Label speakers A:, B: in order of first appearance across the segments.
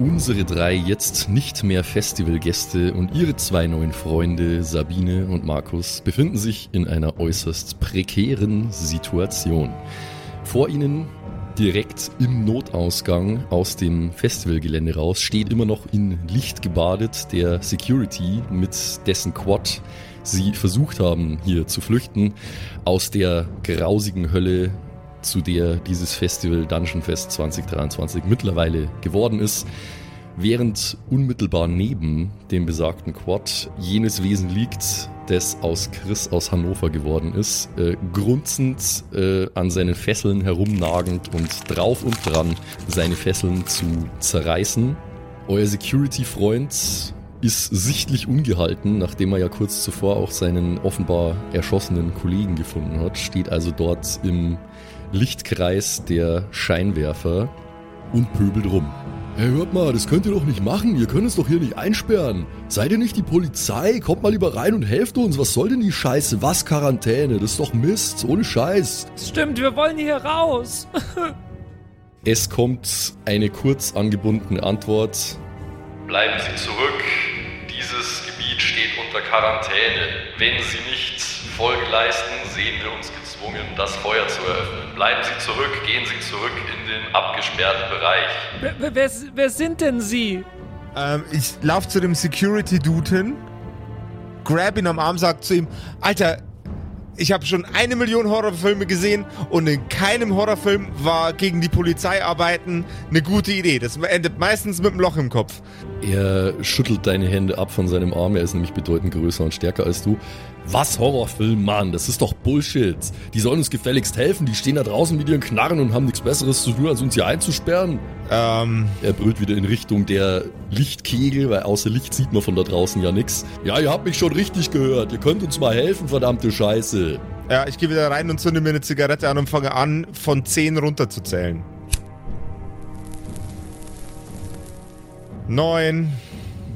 A: Unsere drei jetzt nicht mehr Festivalgäste und ihre zwei neuen Freunde Sabine und Markus befinden sich in einer äußerst prekären Situation. Vor ihnen direkt im Notausgang aus dem Festivalgelände raus steht immer noch in Licht gebadet der Security mit dessen Quad sie versucht haben hier zu flüchten aus der grausigen Hölle zu der dieses Festival Dungeon Fest 2023 mittlerweile geworden ist, während unmittelbar neben dem besagten Quad jenes Wesen liegt, das aus Chris aus Hannover geworden ist, äh, grunzend äh, an seinen Fesseln herumnagend und drauf und dran, seine Fesseln zu zerreißen. Euer Security-Freund ist sichtlich ungehalten, nachdem er ja kurz zuvor auch seinen offenbar erschossenen Kollegen gefunden hat, steht also dort im Lichtkreis der Scheinwerfer und pöbelt rum. Hey, hört mal, das könnt ihr doch nicht machen. Ihr könnt es doch hier nicht einsperren. Seid ihr nicht die Polizei? Kommt mal lieber rein und helft uns. Was soll denn die Scheiße? Was Quarantäne? Das ist doch Mist. Ohne Scheiß.
B: Stimmt, wir wollen hier raus.
A: es kommt eine kurz angebundene Antwort. Bleiben Sie zurück. Dieses Gebiet steht unter Quarantäne. Wenn Sie nicht Folge leisten, sehen wir uns gezwungen, das Feuer zu eröffnen. Bleiben Sie zurück, gehen Sie zurück in den abgesperrten Bereich.
B: Wer, wer, wer sind denn Sie?
C: Ähm, ich laufe zu dem Security-Dude hin, grab ihn am Arm, sag zu ihm, Alter, ich habe schon eine Million Horrorfilme gesehen und in keinem Horrorfilm war gegen die Polizei arbeiten eine gute Idee. Das endet meistens mit einem Loch im Kopf.
A: Er schüttelt deine Hände ab von seinem Arm, er ist nämlich bedeutend größer und stärker als du. Was Horrorfilm, Mann, das ist doch Bullshit. Die sollen uns gefälligst helfen, die stehen da draußen mit ihren Knarren und haben nichts Besseres zu tun, als uns hier einzusperren. Ähm. Er brüllt wieder in Richtung der Lichtkegel, weil außer Licht sieht man von da draußen ja nichts. Ja, ihr habt mich schon richtig gehört, ihr könnt uns mal helfen, verdammte Scheiße.
C: Ja, ich gehe wieder rein und zünde mir eine Zigarette an und fange an, von 10 runterzuzählen. 9.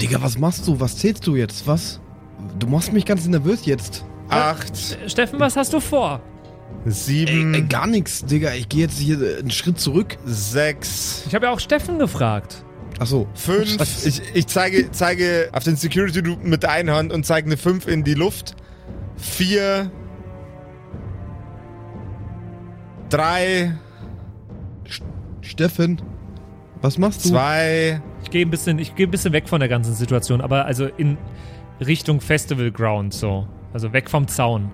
D: Digga, was machst du? Was zählst du jetzt? Was? Du machst mich ganz nervös jetzt.
C: Acht.
B: Steffen, was hast du vor?
C: Sieben.
D: Ey, ey, gar nichts, Digga. Ich gehe jetzt hier einen Schritt zurück.
C: Sechs.
B: Ich habe ja auch Steffen gefragt.
D: Ach so.
C: Fünf. Ich, ich zeige, zeige auf den Security mit der einen Hand und zeige eine Fünf in die Luft. Vier. Drei.
D: Steffen, was machst du?
C: Zwei.
B: Ich gehe ein bisschen, ich gehe ein bisschen weg von der ganzen Situation, aber also in Richtung Festival Ground so. Also weg vom Zaun.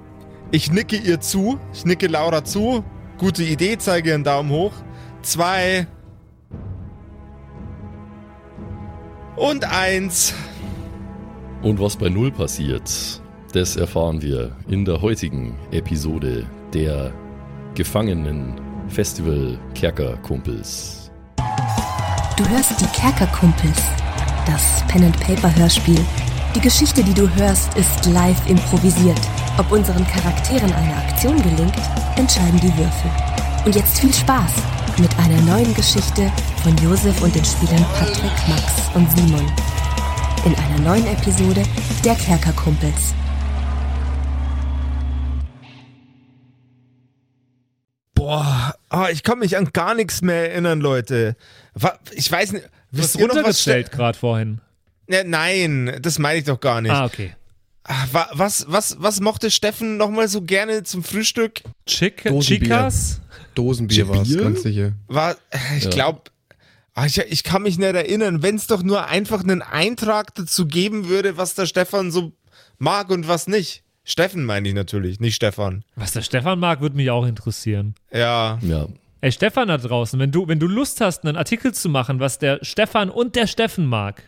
C: Ich nicke ihr zu. Ich nicke Laura zu. Gute Idee, zeige einen Daumen hoch. Zwei. Und eins.
A: Und was bei Null passiert, das erfahren wir in der heutigen Episode der Gefangenen Festival Kerkerkumpels.
E: Du hörst die Kerkerkumpels, das Pen and Paper Hörspiel die Geschichte, die du hörst, ist live improvisiert. Ob unseren Charakteren eine Aktion gelingt, entscheiden die Würfel. Und jetzt viel Spaß mit einer neuen Geschichte von Josef und den Spielern Patrick, Max und Simon. In einer neuen Episode der Kerkerkumpels.
C: Boah, oh, ich kann mich an gar nichts mehr erinnern, Leute. Ich weiß nicht.
B: Wisst ihr noch was gerade vorhin?
C: Ja, nein, das meine ich doch gar nicht.
B: Ah, okay.
C: Was, was, was mochte Steffen nochmal so gerne zum Frühstück?
B: Chick Chicas?
D: Dosenbier war es, ganz sicher.
C: War, ich ja. glaube, ah, ich, ich, kann mich nicht erinnern, wenn es doch nur einfach einen Eintrag dazu geben würde, was der Stefan so mag und was nicht. Steffen meine ich natürlich, nicht Stefan.
B: Was der Stefan mag, würde mich auch interessieren.
C: Ja.
A: Ja.
B: Ey, Stefan da draußen, wenn du, wenn du Lust hast, einen Artikel zu machen, was der Stefan und der Steffen mag,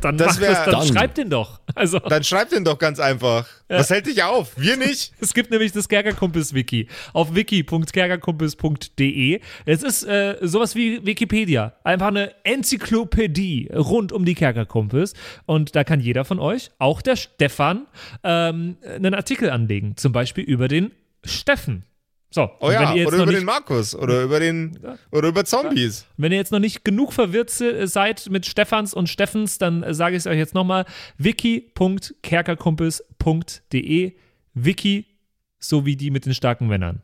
B: dann, das wär, das, dann, dann schreib den doch. Also.
C: Dann schreib den doch ganz einfach. Ja. Was hält dich auf? Wir nicht.
B: es gibt nämlich das Kerkerkumpels-Wiki auf wiki.kerkerkumpels.de. Es ist äh, sowas wie Wikipedia. Einfach eine Enzyklopädie rund um die Kerkerkumpels. Und da kann jeder von euch, auch der Stefan, ähm, einen Artikel anlegen. Zum Beispiel über den Steffen. So,
C: oh ja, oder über nicht, den Markus oder über den ja. oder über Zombies.
B: Wenn ihr jetzt noch nicht genug verwirrt seid mit Stefans und Steffens, dann äh, sage ich es euch jetzt nochmal: wiki.kerkerkumpels.de Wiki sowie die mit den starken Männern.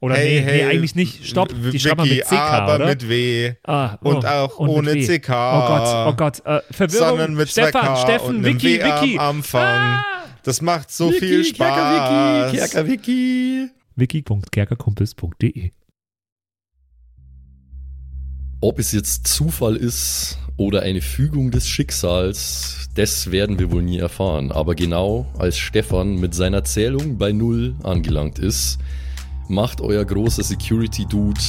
B: Oder
C: hey,
B: nee,
C: hey,
B: nee, eigentlich nicht. Stopp, die schreibt man mit CK,
C: aber
B: oder?
C: mit W.
B: Ah,
C: Und
B: oh,
C: auch
B: und
C: ohne. CK.
B: Oh Gott, oh Gott. Äh, Verwirrung.
C: Sondern mit
B: Stefan, Steffen,
C: und einem
B: Vicky,
C: W am. Anfang.
B: Ah!
C: Das macht so viel Spaß.
A: Kerkerwiki, Kerkerwiki.
B: wiki.kerkerkumpels.de
A: Ob es jetzt Zufall ist oder eine Fügung des Schicksals, das werden wir wohl nie erfahren. Aber genau als Stefan mit seiner Zählung bei Null angelangt ist, macht euer großer Security-Dude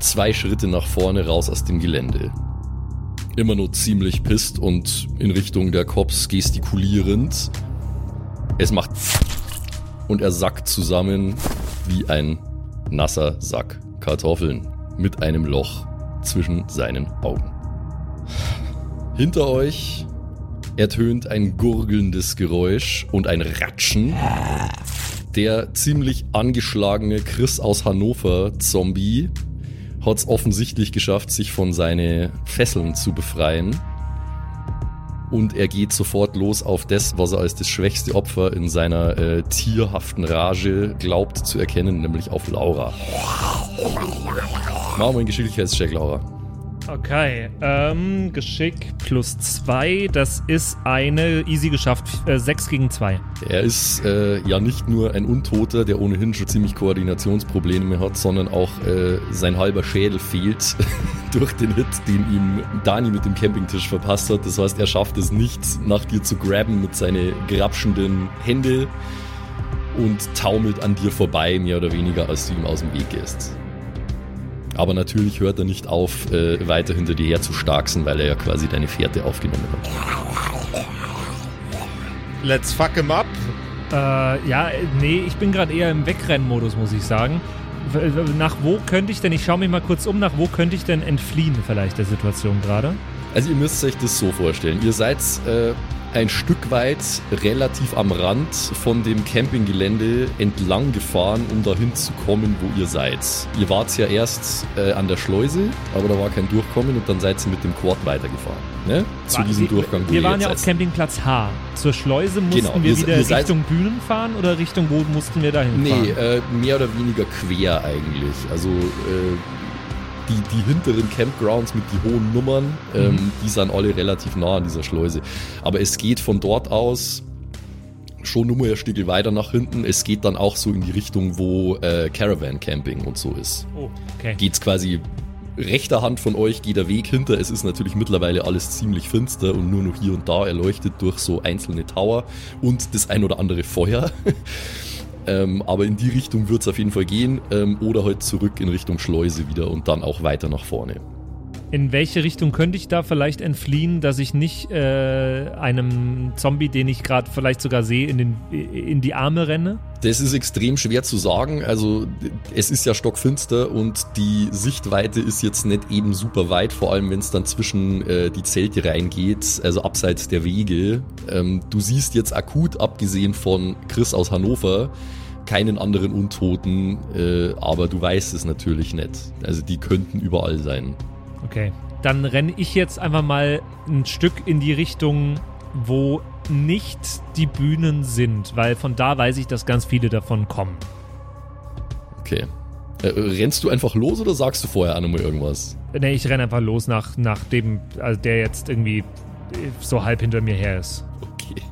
A: zwei Schritte nach vorne raus aus dem Gelände. Immer nur ziemlich pisst und in Richtung der Cops gestikulierend. Es macht und er sackt zusammen wie ein nasser Sack Kartoffeln mit einem Loch zwischen seinen Augen. Hinter euch ertönt ein gurgelndes Geräusch und ein Ratschen. Der ziemlich angeschlagene Chris aus Hannover Zombie hat es offensichtlich geschafft, sich von seinen Fesseln zu befreien. Und er geht sofort los auf das, was er als das schwächste Opfer in seiner äh, tierhaften Rage glaubt zu erkennen, nämlich auf Laura. Machen wir einen Geschicklichkeitscheck, Laura.
B: Okay, ähm, Geschick plus 2, das ist eine easy geschafft, 6 gegen 2.
A: Er ist äh, ja nicht nur ein Untoter, der ohnehin schon ziemlich Koordinationsprobleme hat, sondern auch äh, sein halber Schädel fehlt durch den Hit, den ihm Dani mit dem Campingtisch verpasst hat. Das heißt, er schafft es nicht, nach dir zu grabben mit seinen grapschenden Hände und taumelt an dir vorbei, mehr oder weniger, als du ihm aus dem Weg gehst. Aber natürlich hört er nicht auf, äh, weiter hinter dir her zu starksen, weil er ja quasi deine Fährte aufgenommen hat.
C: Let's fuck him up.
B: Äh, ja, nee, ich bin gerade eher im Wegrennmodus, muss ich sagen. Nach wo könnte ich denn, ich schaue mich mal kurz um, nach wo könnte ich denn entfliehen vielleicht der Situation gerade?
A: Also ihr müsst euch das so vorstellen. Ihr seid äh, ein Stück weit relativ am Rand von dem Campinggelände entlang gefahren, um dahin zu kommen, wo ihr seid. Ihr wart ja erst äh, an der Schleuse, aber da war kein Durchkommen und dann seid ihr mit dem Quad weitergefahren. Ne? Zu
B: War-
A: diesem
B: wir-
A: Durchgang, wo
B: Wir waren ja auf. Campingplatz H. Zur Schleuse mussten
A: Genau,
B: wir
A: ihr-
B: wieder
A: seid-
B: Richtung Bühnen fahren oder Richtung wo mussten wir dahin
A: Nee,
B: fahren?
A: äh, mehr oder weniger quer eigentlich. Also äh, die, die hinteren Campgrounds mit die hohen Nummern, ähm, die sind alle relativ nah an dieser Schleuse. Aber es geht von dort aus schon nur ein Stück weiter nach hinten. Es geht dann auch so in die Richtung, wo äh, Caravan Camping und so ist.
B: Oh, okay.
A: Geht's quasi rechter Hand von euch geht der Weg hinter. Es ist natürlich mittlerweile alles ziemlich finster und nur noch hier und da erleuchtet durch so einzelne Tower und das ein oder andere Feuer. ähm, aber in die Richtung wird's auf jeden Fall gehen ähm, oder halt zurück in Richtung Schleuse wieder und dann auch weiter nach vorne.
B: In welche Richtung könnte ich da vielleicht entfliehen, dass ich nicht äh, einem Zombie, den ich gerade vielleicht sogar sehe, in, den, in die Arme renne?
A: Das ist extrem schwer zu sagen. Also es ist ja stockfinster und die Sichtweite ist jetzt nicht eben super weit, vor allem wenn es dann zwischen äh, die Zelte reingeht, also abseits der Wege. Ähm, du siehst jetzt akut, abgesehen von Chris aus Hannover, keinen anderen Untoten, äh, aber du weißt es natürlich nicht. Also die könnten überall sein.
B: Okay. Dann renne ich jetzt einfach mal ein Stück in die Richtung, wo nicht die Bühnen sind, weil von da weiß ich, dass ganz viele davon kommen.
A: Okay. Äh, rennst du einfach los oder sagst du vorher nochmal irgendwas?
B: Ne, ich renne einfach los nach, nach dem, also der jetzt irgendwie so halb hinter mir her ist.
A: Okay.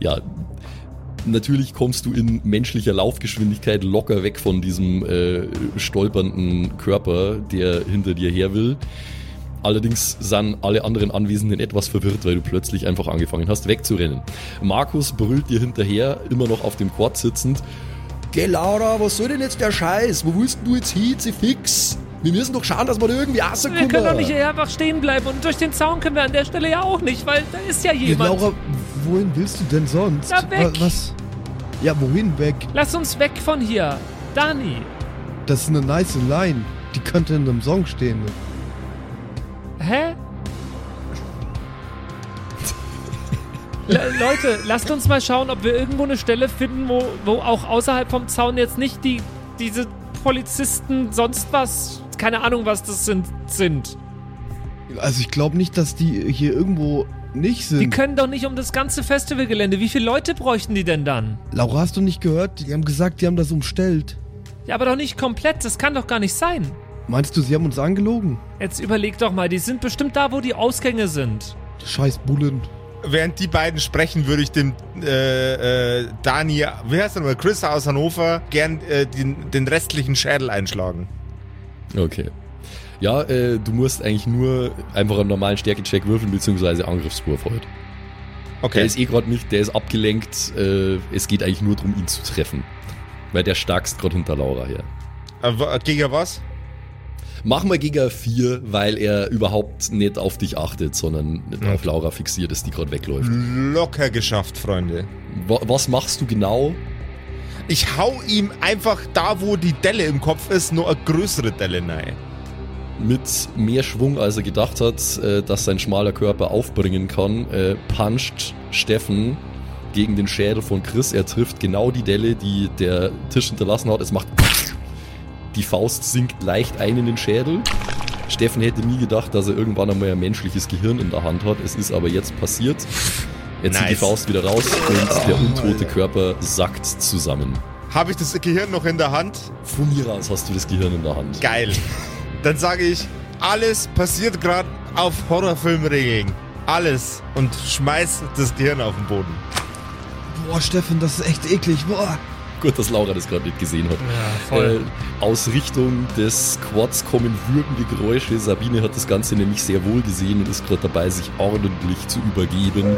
A: Ja, natürlich kommst du in menschlicher Laufgeschwindigkeit locker weg von diesem äh, stolpernden Körper, der hinter dir her will. Allerdings sind alle anderen Anwesenden etwas verwirrt, weil du plötzlich einfach angefangen hast wegzurennen. Markus brüllt dir hinterher, immer noch auf dem Quad sitzend. Geh Laura, was soll denn jetzt der Scheiß? Wo willst du jetzt hin? Sie fix. Wir müssen doch schauen, dass wir da irgendwie
B: Wir
A: rauskommen.
B: können doch nicht hier einfach stehen bleiben und durch den Zaun können wir an der Stelle ja auch nicht, weil da ist ja
D: Ja,
B: jemand.
D: Laura, wohin willst du denn sonst?
B: Na, weg.
D: Wa- Was? Ja, wohin weg?
B: Lass uns weg von hier. Dani.
D: Das ist eine nice Line. Die könnte in einem Song stehen.
B: Hä? Le Leute, lasst uns mal schauen, ob wir irgendwo eine Stelle finden, wo, wo auch außerhalb vom Zaun jetzt nicht die, diese Polizisten sonst was, keine Ahnung, was das sind, sind.
D: Also ich glaube nicht, dass die hier irgendwo nicht
B: Die
D: sind.
B: können doch nicht um das ganze Festivalgelände. Wie viele Leute bräuchten die denn dann?
D: Laura, hast du nicht gehört? Die haben gesagt, die haben das umstellt.
B: Ja, aber doch nicht komplett. Das kann doch gar nicht sein.
D: Meinst du, sie haben uns angelogen?
B: Jetzt überleg doch mal, die sind bestimmt da, wo die Ausgänge sind.
D: Scheiß Bullen.
C: Während die beiden sprechen, würde ich dem äh, äh, Dani, wie heißt er nochmal, Chris aus Hannover, gern äh, den, den restlichen Schädel einschlagen.
A: Okay. Ja, äh, du musst eigentlich nur einfach einen normalen Stärkecheck würfeln, beziehungsweise Angriffswurf heute. Der
C: Okay.
A: ist eh gerade nicht, der ist abgelenkt. Äh, es geht eigentlich nur darum, ihn zu treffen. Weil der starkst gerade hinter Laura her.
C: Äh, wa- gegen was?
A: Mach mal gegen 4, weil er überhaupt nicht auf dich achtet, sondern auf Laura fixiert ist, die gerade wegläuft.
C: Locker geschafft, Freunde.
A: Wa was machst du genau?
C: Ich hau ihm einfach da, wo die Delle im Kopf ist, nur eine größere Delle rein.
A: Mit mehr Schwung, als er gedacht hat, äh, dass sein schmaler Körper aufbringen kann, äh, puncht Steffen gegen den Schädel von Chris. Er trifft genau die Delle, die der Tisch hinterlassen hat. Es macht. Die Faust sinkt leicht ein in den Schädel. Steffen hätte nie gedacht, dass er irgendwann einmal ein menschliches Gehirn in der Hand hat. Es ist aber jetzt passiert. Er zieht
C: Nice.
A: die Faust wieder raus und der untote Körper sackt zusammen.
C: Habe ich das Gehirn noch in der Hand?
A: Von mir aus hast du das Gehirn in der Hand.
C: Geil. Dann sage ich, alles passiert gerade auf Horrorfilmregeln. Alles. Und schmeiß das Gehirn auf den Boden.
D: Boah, Steffen, das ist echt eklig. Boah.
A: Gut, dass Laura das gerade nicht gesehen hat.
B: Ja,
A: Äh, aus Richtung des Quads kommen würgende Geräusche. Sabine hat das Ganze nämlich sehr wohl gesehen und ist gerade dabei, sich ordentlich zu übergeben,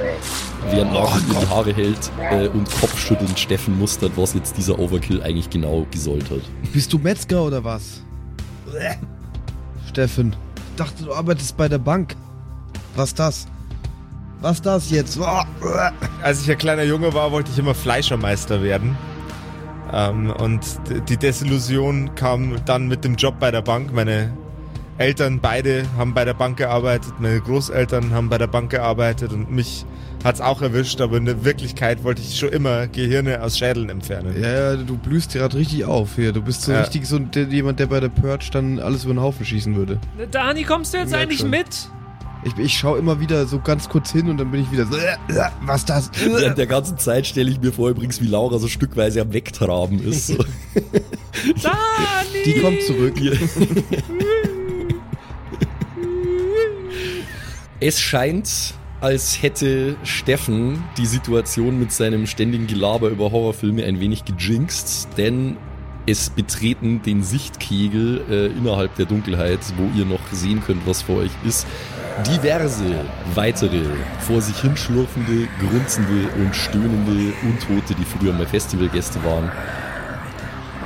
A: während Markus ihr die Haare hält äh, und kopfschüttelnd Steffen mustert, was jetzt dieser Overkill eigentlich genau gesollt hat.
D: Bist du Metzger oder was? Steffen, ich dachte, du arbeitest bei der Bank. Was das? Was das jetzt?
C: Als ich ein kleiner Junge war, wollte ich immer Fleischermeister werden. Ähm, und die Desillusion kam dann mit dem Job bei der Bank. Meine Eltern beide haben bei der Bank gearbeitet, meine Großeltern haben bei der Bank gearbeitet und mich hat's auch erwischt, aber in der Wirklichkeit wollte ich schon immer Gehirne aus Schädeln entfernen.
D: Ja, ja, du blühst gerade richtig auf hier. Du bist so
C: Ja.
D: richtig so der, jemand, der bei der Purge dann alles über den Haufen schießen würde.
B: Dani, kommst du jetzt eigentlich
D: schon.
B: mit?
D: Ich, ich schaue immer wieder so ganz kurz hin und dann bin ich wieder so, äh, äh, was das?
A: Während der ganzen Zeit stelle ich mir vor übrigens, wie Laura so stückweise am Wegtraben ist. So.
B: Dani!
D: Die kommt zurück.
A: Es scheint, als hätte Steffen die Situation mit seinem ständigen Gelaber über Horrorfilme ein wenig gejinxt, denn es betreten den Sichtkegel äh, innerhalb der Dunkelheit, wo ihr noch sehen könnt, was vor euch ist, diverse weitere vor sich hinschlurfende, grunzende und stöhnende Untote, die früher mal Festivalgäste waren.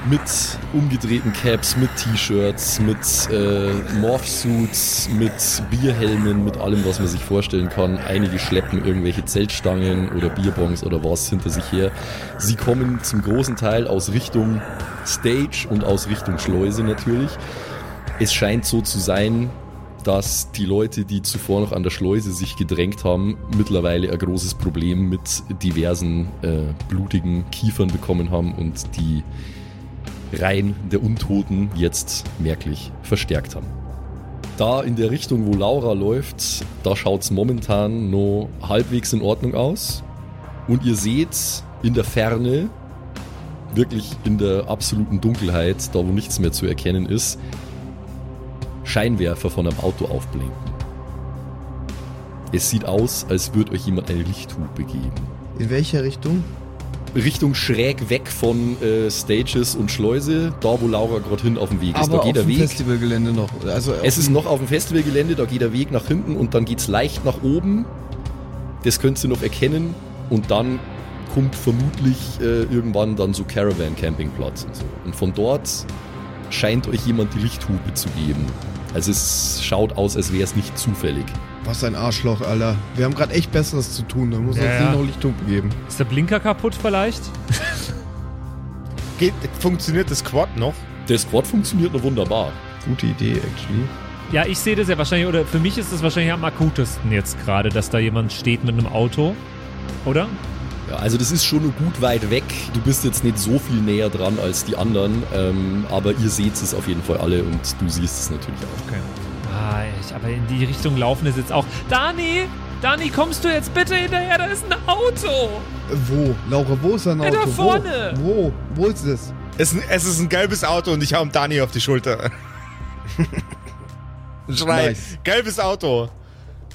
A: Mit umgedrehten Caps, mit T-Shirts, mit äh, Morphsuits, mit Bierhelmen, mit allem, was man sich vorstellen kann. Einige schleppen irgendwelche Zeltstangen oder Bierbongs oder was hinter sich her. Sie kommen zum großen Teil aus Richtung Stage und aus Richtung Schleuse natürlich. Es scheint so zu sein, dass die Leute, die zuvor noch an der Schleuse sich gedrängt haben, mittlerweile ein großes Problem mit diversen äh, blutigen Kiefern bekommen haben und die Reihen der Untoten jetzt merklich verstärkt haben. Da in der Richtung, wo Laura läuft, da schaut es momentan noch halbwegs in Ordnung aus. Und ihr seht in der Ferne, wirklich in der absoluten Dunkelheit, da wo nichts mehr zu erkennen ist, Scheinwerfer von einem Auto aufblinken. Es sieht aus, als würde euch jemand eine Lichthupe geben.
D: In welcher Richtung?
A: Richtung schräg weg von äh, Stages und Schleuse, da wo Laura gerade hin auf dem Weg ist.
D: Aber
A: da geht
D: auf
A: der
D: dem
A: Weg.
D: Festivalgelände noch. Also
A: Es ist noch auf dem Festivalgelände, da geht der Weg nach hinten und dann geht's leicht nach oben. Das könnt ihr noch erkennen und dann kommt vermutlich äh, irgendwann dann so Caravan Campingplatz und so. Und von dort scheint euch jemand die Lichthupe zu geben. Also es schaut aus, als wäre es nicht zufällig.
D: Was ein Arschloch, Alter. Wir haben gerade echt Besseres zu tun. Da muss
B: Ja,
D: uns
B: ja.
D: nicht noch Lichthupe geben.
B: Ist der Blinker kaputt vielleicht?
C: Geht, funktioniert das Quad noch?
A: Der Squad funktioniert noch wunderbar.
D: Gute Idee, actually.
B: Ja, ich sehe das ja wahrscheinlich, oder für mich ist das wahrscheinlich am akutesten jetzt gerade, dass da jemand steht mit einem Auto. Oder?
A: Ja, also das ist schon nur gut weit weg. Du bist jetzt nicht so viel näher dran als die anderen, ähm, aber ihr seht es auf jeden Fall alle und du siehst es natürlich auch.
B: Okay. Ah, ich, aber in die Richtung laufen ist jetzt auch. Dani! Dani, kommst du jetzt bitte hinterher? Da ist ein Auto!
D: Wo? Laura, wo ist dein
B: Ja,
D: Auto?
B: da vorne.
D: Wo? Wo? Wo ist es?
C: Es, es ist ein gelbes Auto und ich hau ihm Dani auf die Schulter. Schrei.
D: Nice.
C: Gelbes Auto.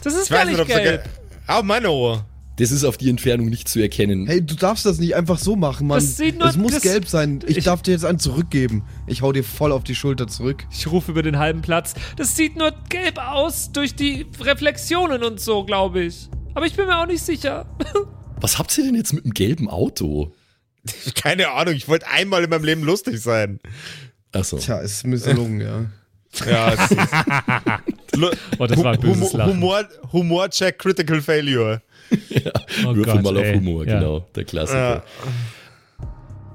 B: Das ist
C: Ich
B: gar
C: weiß nicht,
B: nicht
C: ob es
B: gelb.
C: Ah, meine Ohr.
A: Das ist auf die Entfernung nicht zu erkennen.
D: Hey, du darfst das nicht einfach so machen, Mann.
B: Das sieht nur-
D: es muss
B: das-
D: gelb sein. Ich,
B: Ich-
D: darf dir jetzt einen zurückgeben. Ich hau dir voll auf die Schulter zurück.
B: Ich rufe über den halben Platz. Das sieht nur gelb aus durch die Reflexionen und so, glaube ich. Aber ich bin mir auch nicht sicher.
A: Was habt ihr denn jetzt mit dem gelben Auto?
C: Keine Ahnung, ich wollte einmal in meinem Leben lustig sein.
A: Achso.
D: Tja, es ist misslungen, ja.
C: Ja, es ist Lu-
B: Oh, das war ein böses
C: Humor,
B: Lachen.
C: Humor, Humor-Check, Critical Failure.
B: Oh
A: Würfel
B: Gott,
A: mal auf
B: ey.
A: Humor,
B: Ja.
A: genau, der Klassiker.
C: Ja.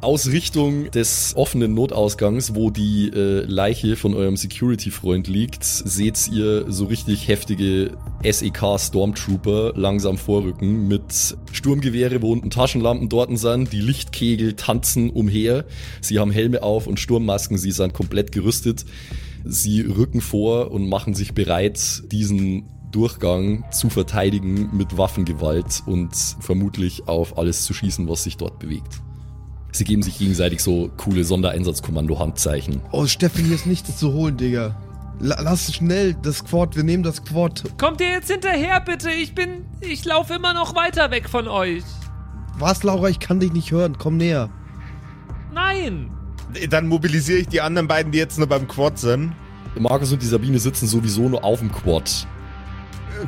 A: Aus Richtung des offenen Notausgangs, wo die äh, Leiche von eurem Security-Freund liegt, seht ihr so richtig heftige SEK-Stormtrooper langsam vorrücken mit Sturmgewehre, wo unten Taschenlampen dort sind. Die Lichtkegel tanzen umher. Sie haben Helme auf und Sturmmasken. Sie sind komplett gerüstet. Sie rücken vor und machen sich bereit, diesen Durchgang zu verteidigen mit Waffengewalt und vermutlich auf alles zu schießen, was sich dort bewegt. Sie geben sich gegenseitig so coole Sondereinsatzkommando-Handzeichen.
D: Oh, Steffen, hier ist nichts zu holen, Digga. La lass schnell das Quad, wir nehmen das Quad.
B: Kommt ihr jetzt hinterher, bitte? Ich bin. Ich laufe immer noch weiter weg von euch.
D: Was, Laura, ich kann dich nicht hören. Komm näher.
B: Nein!
C: Dann mobilisiere ich die anderen beiden, die jetzt nur beim Quad sind.
A: Markus und die Sabine sitzen sowieso nur auf dem Quad.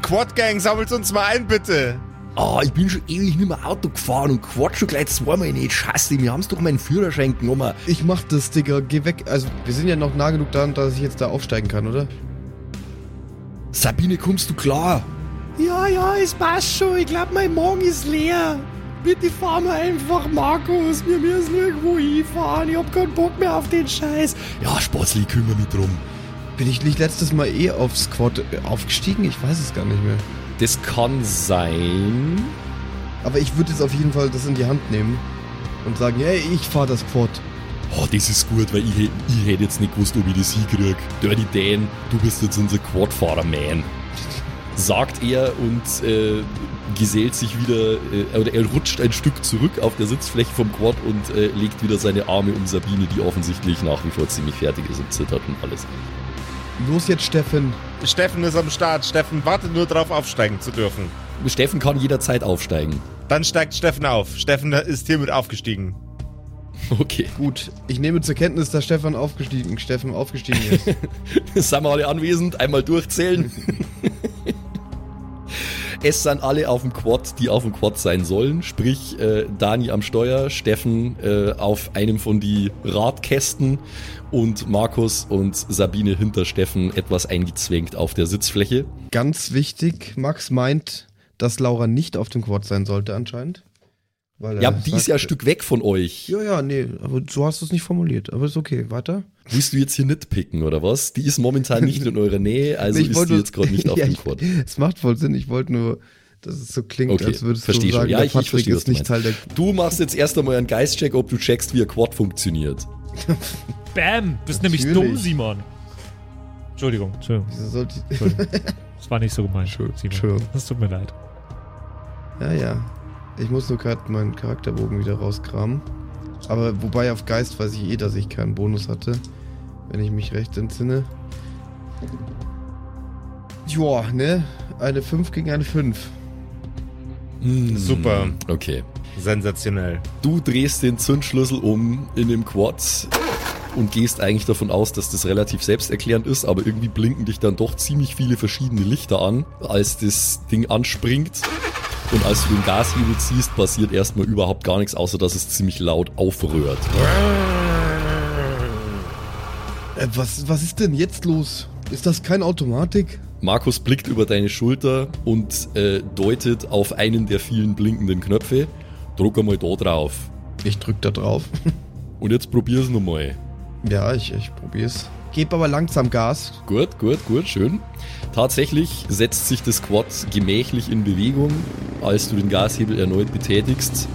C: Quad Gang, sammelt uns mal ein, bitte.
A: Ah, ich bin schon ewig nicht mehr Auto gefahren und Quad schon gleich zweimal nicht. Scheiße, wir haben's doch meinen Führerschein genommen.
D: Ich mach das, Digga. Geh weg. Also, wir sind ja noch nah genug dran, dass ich jetzt da aufsteigen kann, oder?
A: Sabine, kommst du klar?
F: Ja, ja, es passt schon. Ich glaube, mein Magen ist leer. Bitte fahr mal einfach, Markus. Wir müssen irgendwo hinfahren. Ich hab keinen Bock mehr auf den Scheiß.
A: Ja, Spatzli, kümmere mich drum.
D: Bin ich nicht letztes Mal eh aufs Quad äh, aufgestiegen? Ich weiß es gar nicht mehr.
A: Das kann sein.
D: Aber ich würde jetzt auf jeden Fall das in die Hand nehmen und sagen, hey, ich fahr das Quad.
A: Oh, das ist gut, weil ich, ich hätte jetzt nicht gewusst, ob ich das hinkrieg. Dirty Dan, du bist jetzt unser Quadfahrer-Man. Sagt er und äh, gesellt sich wieder, äh, oder er rutscht ein Stück zurück auf der Sitzfläche vom Quad und äh, legt wieder seine Arme um Sabine, die offensichtlich nach wie vor ziemlich fertig ist und zittert und alles.
D: Los jetzt, Steffen.
C: Steffen ist am Start. Steffen wartet nur darauf, aufsteigen zu dürfen.
A: Steffen kann jederzeit aufsteigen.
C: Dann steigt Steffen auf. Steffen ist hiermit aufgestiegen.
A: Okay.
D: Gut, ich nehme zur Kenntnis, dass Stefan aufgestiegen, Steffen aufgestiegen ist.
A: Sind wir alle anwesend? Einmal durchzählen. es sind alle auf dem Quad, die auf dem Quad sein sollen. Sprich, äh, Dani am Steuer, Steffen äh, auf einem von die Radkästen und Markus und Sabine hinter Steffen etwas eingezwängt auf der Sitzfläche.
D: Ganz wichtig, Max meint, dass Laura nicht auf dem Quad sein sollte anscheinend. Weil
A: Ja, die ist ja ein Stück weg von euch.
D: Ja, ja, nee, aber so hast du es nicht formuliert. Aber ist okay, weiter.
A: Willst du jetzt hier nitpicken oder was? Die ist momentan nicht in eurer Nähe, also
D: Nee, ich
A: ist
D: wollte
A: die jetzt gerade nicht auf
D: Ja,
A: dem
D: ich-
A: Quad.
D: Es macht voll Sinn, ich wollte nur, dass es so klingt,
A: Okay,
D: als würdest du
A: schon.
D: sagen,
A: Ja,
D: der
A: ich- ich
D: Patrick
A: versteh, was
D: ist
A: du
D: nicht Teil der...
A: Du machst jetzt erst einmal einen Geistcheck, ob du checkst, wie ein Quad funktioniert.
B: Bam! Bist nämlich
D: Natürlich.
B: dumm, Simon. Entschuldigung, Entschuldigung.
D: Ich...
B: Entschuldigung. Das war nicht so gemeint, Simon.
D: Entschuldigung.
B: Das tut mir leid.
D: Ja, ja. Ich muss nur gerade meinen Charakterbogen wieder rauskramen. Aber wobei auf Geist weiß ich eh, dass ich keinen Bonus hatte. Wenn ich mich recht entsinne. Joa, ne? Eine 5 gegen eine 5.
C: Super.
A: Okay.
C: Sensationell.
A: Du drehst den Zündschlüssel um in dem Quad und gehst eigentlich davon aus, dass das relativ selbsterklärend ist, aber irgendwie blinken dich dann doch ziemlich viele verschiedene Lichter an, als das Ding anspringt. Und als du den Gashebel ziehst, passiert erstmal überhaupt gar nichts, außer dass es ziemlich laut aufrührt.
D: Äh, was, was ist denn jetzt los? Ist das kein Automatik?
A: Markus blickt über deine Schulter und äh, deutet auf einen der vielen blinkenden Knöpfe. Druck einmal da drauf.
D: Ich drück da drauf.
A: Und jetzt probier's nochmal.
D: ja, ich, ich probier's. Geb aber langsam Gas.
A: Gut, gut, gut, schön. Tatsächlich setzt sich das Quad gemächlich in Bewegung, als du den Gashebel erneut betätigst.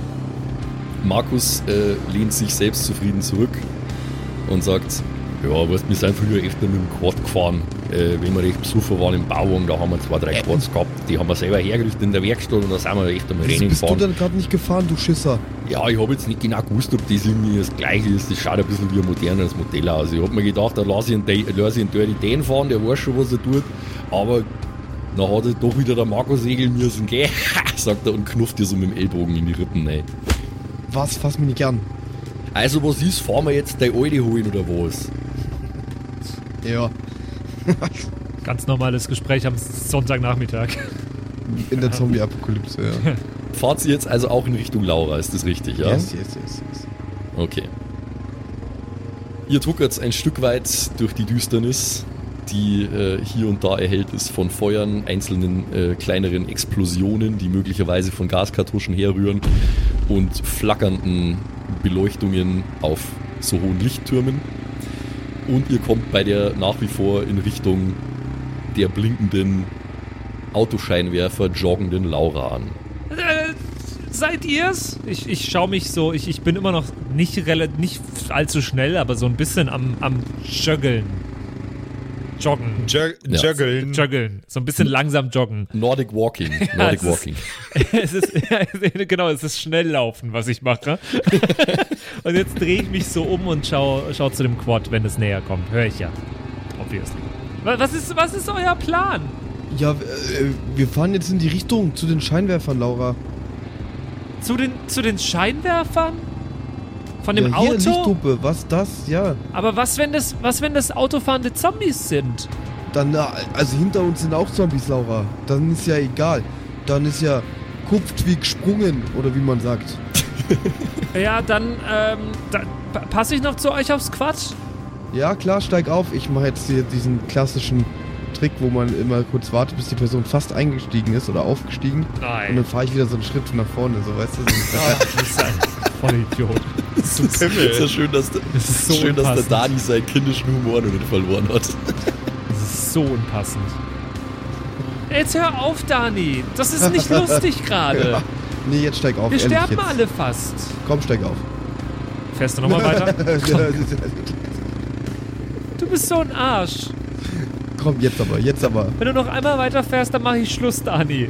A: Markus äh, lehnt sich selbstzufrieden zurück und sagt, Ja, weißt, wir sind früher öfter mit dem Quad gefahren. Äh, wenn wir recht besoffen waren im Bauwagen, da haben wir zwei, drei Quads gehabt. Die haben wir selber hergerichtet in der Werkstatt und da sind wir öfter mal Rennen
D: bist du
A: gefahren.
D: dann gerade nicht gefahren, du Schisser?
A: Ja, ich habe jetzt nicht genau gewusst, ob das irgendwie das gleiche ist. Das schaut ein bisschen wie ein moderneres Modell aus. Ich habe mir gedacht, da lasse ich einen, lasse ich einen Dirty Dan fahren, der weiß schon, was er tut. Aber dann hat doch wieder der Marco segeln müssen, gell? sagt er und knufft dir so mit dem Ellbogen in die Rippen rein.
D: Was? Fass mich nicht an.
A: Also, was ist? Fahren wir jetzt deine Alte holen oder was?
D: Ja,
B: Ganz normales Gespräch am Sonntagnachmittag.
D: in der Zombie-Apokalypse, ja.
A: Fahrt ihr jetzt also auch in Richtung Laura, ist das richtig, ja?
D: Yes, yes, yes, yes.
A: Okay. Ihr tuckert ein Stück weit durch die Düsternis, die äh, hier und da erhellt ist von Feuern, einzelnen äh, kleineren Explosionen, die möglicherweise von Gaskartuschen herrühren und flackernden Beleuchtungen auf so hohen Lichttürmen. Und ihr kommt bei der nach wie vor in Richtung der blinkenden Autoscheinwerfer joggenden Laura an.
B: Äh, seid ihr's? Ich, ich schaue mich so, ich, ich bin immer noch nicht, nicht allzu schnell, aber so ein bisschen am, am Joggeln. Joggen.
C: Jug
A: Ja.
C: Juggeln.
B: Joggeln. So ein bisschen langsam joggen.
A: Nordic Walking. Nordic
B: es ist-
A: Walking.
B: es ist, ja, genau, es ist Schnelllaufen, was ich mache. und jetzt drehe ich mich so um und schaue schau zu dem Quad, wenn es näher kommt. Höre ich ja. Obviously. Wa- Was ist, was ist euer Plan?
D: Ja, äh, wir fahren jetzt in die Richtung zu den Scheinwerfern, Laura.
B: Zu den, zu den Scheinwerfern? Von dem
D: ja, hier,
B: Auto?
D: Lichthupe, was das? Ja.
B: Aber was wenn das, was wenn das autofahrende Zombies sind?
D: Dann, also hinter uns sind auch Zombies, Laura. Dann ist ja egal. Dann ist ja kupft wie gesprungen, oder wie man sagt.
B: Ja, dann, ähm, da, pa- passe ich noch zu euch aufs Quad?
D: Ja, klar, steig auf. Ich mache jetzt hier diesen klassischen Trick, wo man immer kurz wartet, bis die Person fast eingestiegen ist oder aufgestiegen. Und
B: Nein.
D: dann fahre ich wieder so einen Schritt nach vorne, so weißt du. So
B: Ah, du bist ein Vollidiot.
A: Es ist ja schön, dass, der,
B: Das ist so
A: schön, dass der. Dani seinen kindischen Humor noch nicht verloren hat.
B: Das ist so unpassend. Jetzt hör auf, Dani. Das ist nicht lustig gerade.
D: Ja. nee, jetzt steig auf.
B: Wir
D: ehrlich,
B: sterben
D: jetzt.
B: alle fast.
D: Komm, steig auf.
B: Fährst du nochmal weiter? Du bist so ein Arsch.
D: Komm, jetzt aber, jetzt aber.
B: Wenn du noch einmal weiter fährst, dann mache ich Schluss, Dani.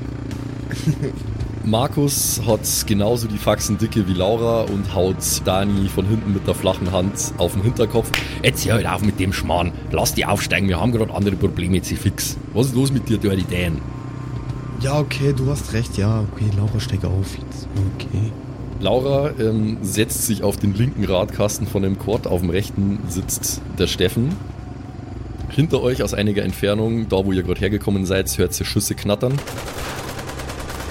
A: Markus hat genauso die Faxen dicke wie Laura und haut Dani von hinten mit der flachen Hand auf den Hinterkopf. Jetzt hör halt auf mit dem Schmarrn. Lass die aufsteigen, wir haben gerade andere Probleme, jetzt fix. Was ist los mit dir, Dirty Dan?
D: Ja, okay, du hast recht. Ja, okay, Laura, steig auf jetzt. Okay.
A: Laura ähm, setzt sich auf den linken Radkasten von dem Quad, auf dem rechten sitzt der Steffen. Hinter euch aus einiger Entfernung, da wo ihr gerade hergekommen seid, hört ihr Schüsse knattern.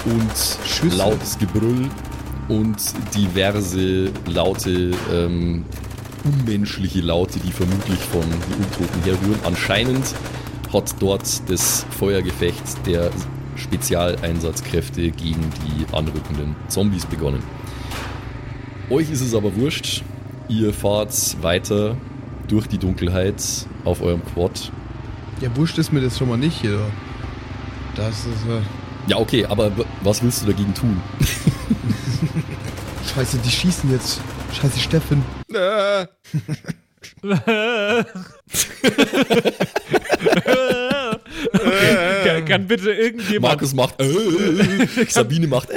A: Und
D: Schüsse?
A: lautes Gebrüll und diverse laute, ähm, unmenschliche Laute, die vermutlich von den Untoten herrühren. Anscheinend hat dort das Feuergefecht der Spezialeinsatzkräfte gegen die anrückenden Zombies begonnen. Euch ist es aber wurscht. Ihr fahrt weiter durch die Dunkelheit auf eurem Quad.
D: Ja, wurscht ist mir das schon mal nicht hier. Das ist, äh,
A: Ja, okay, aber was willst du dagegen tun?
D: scheiße, die schießen jetzt. Scheiße, Steffen.
C: Äh,
B: Kann, kann bitte irgendjemand,
A: Markus macht äh, Sabine macht äh.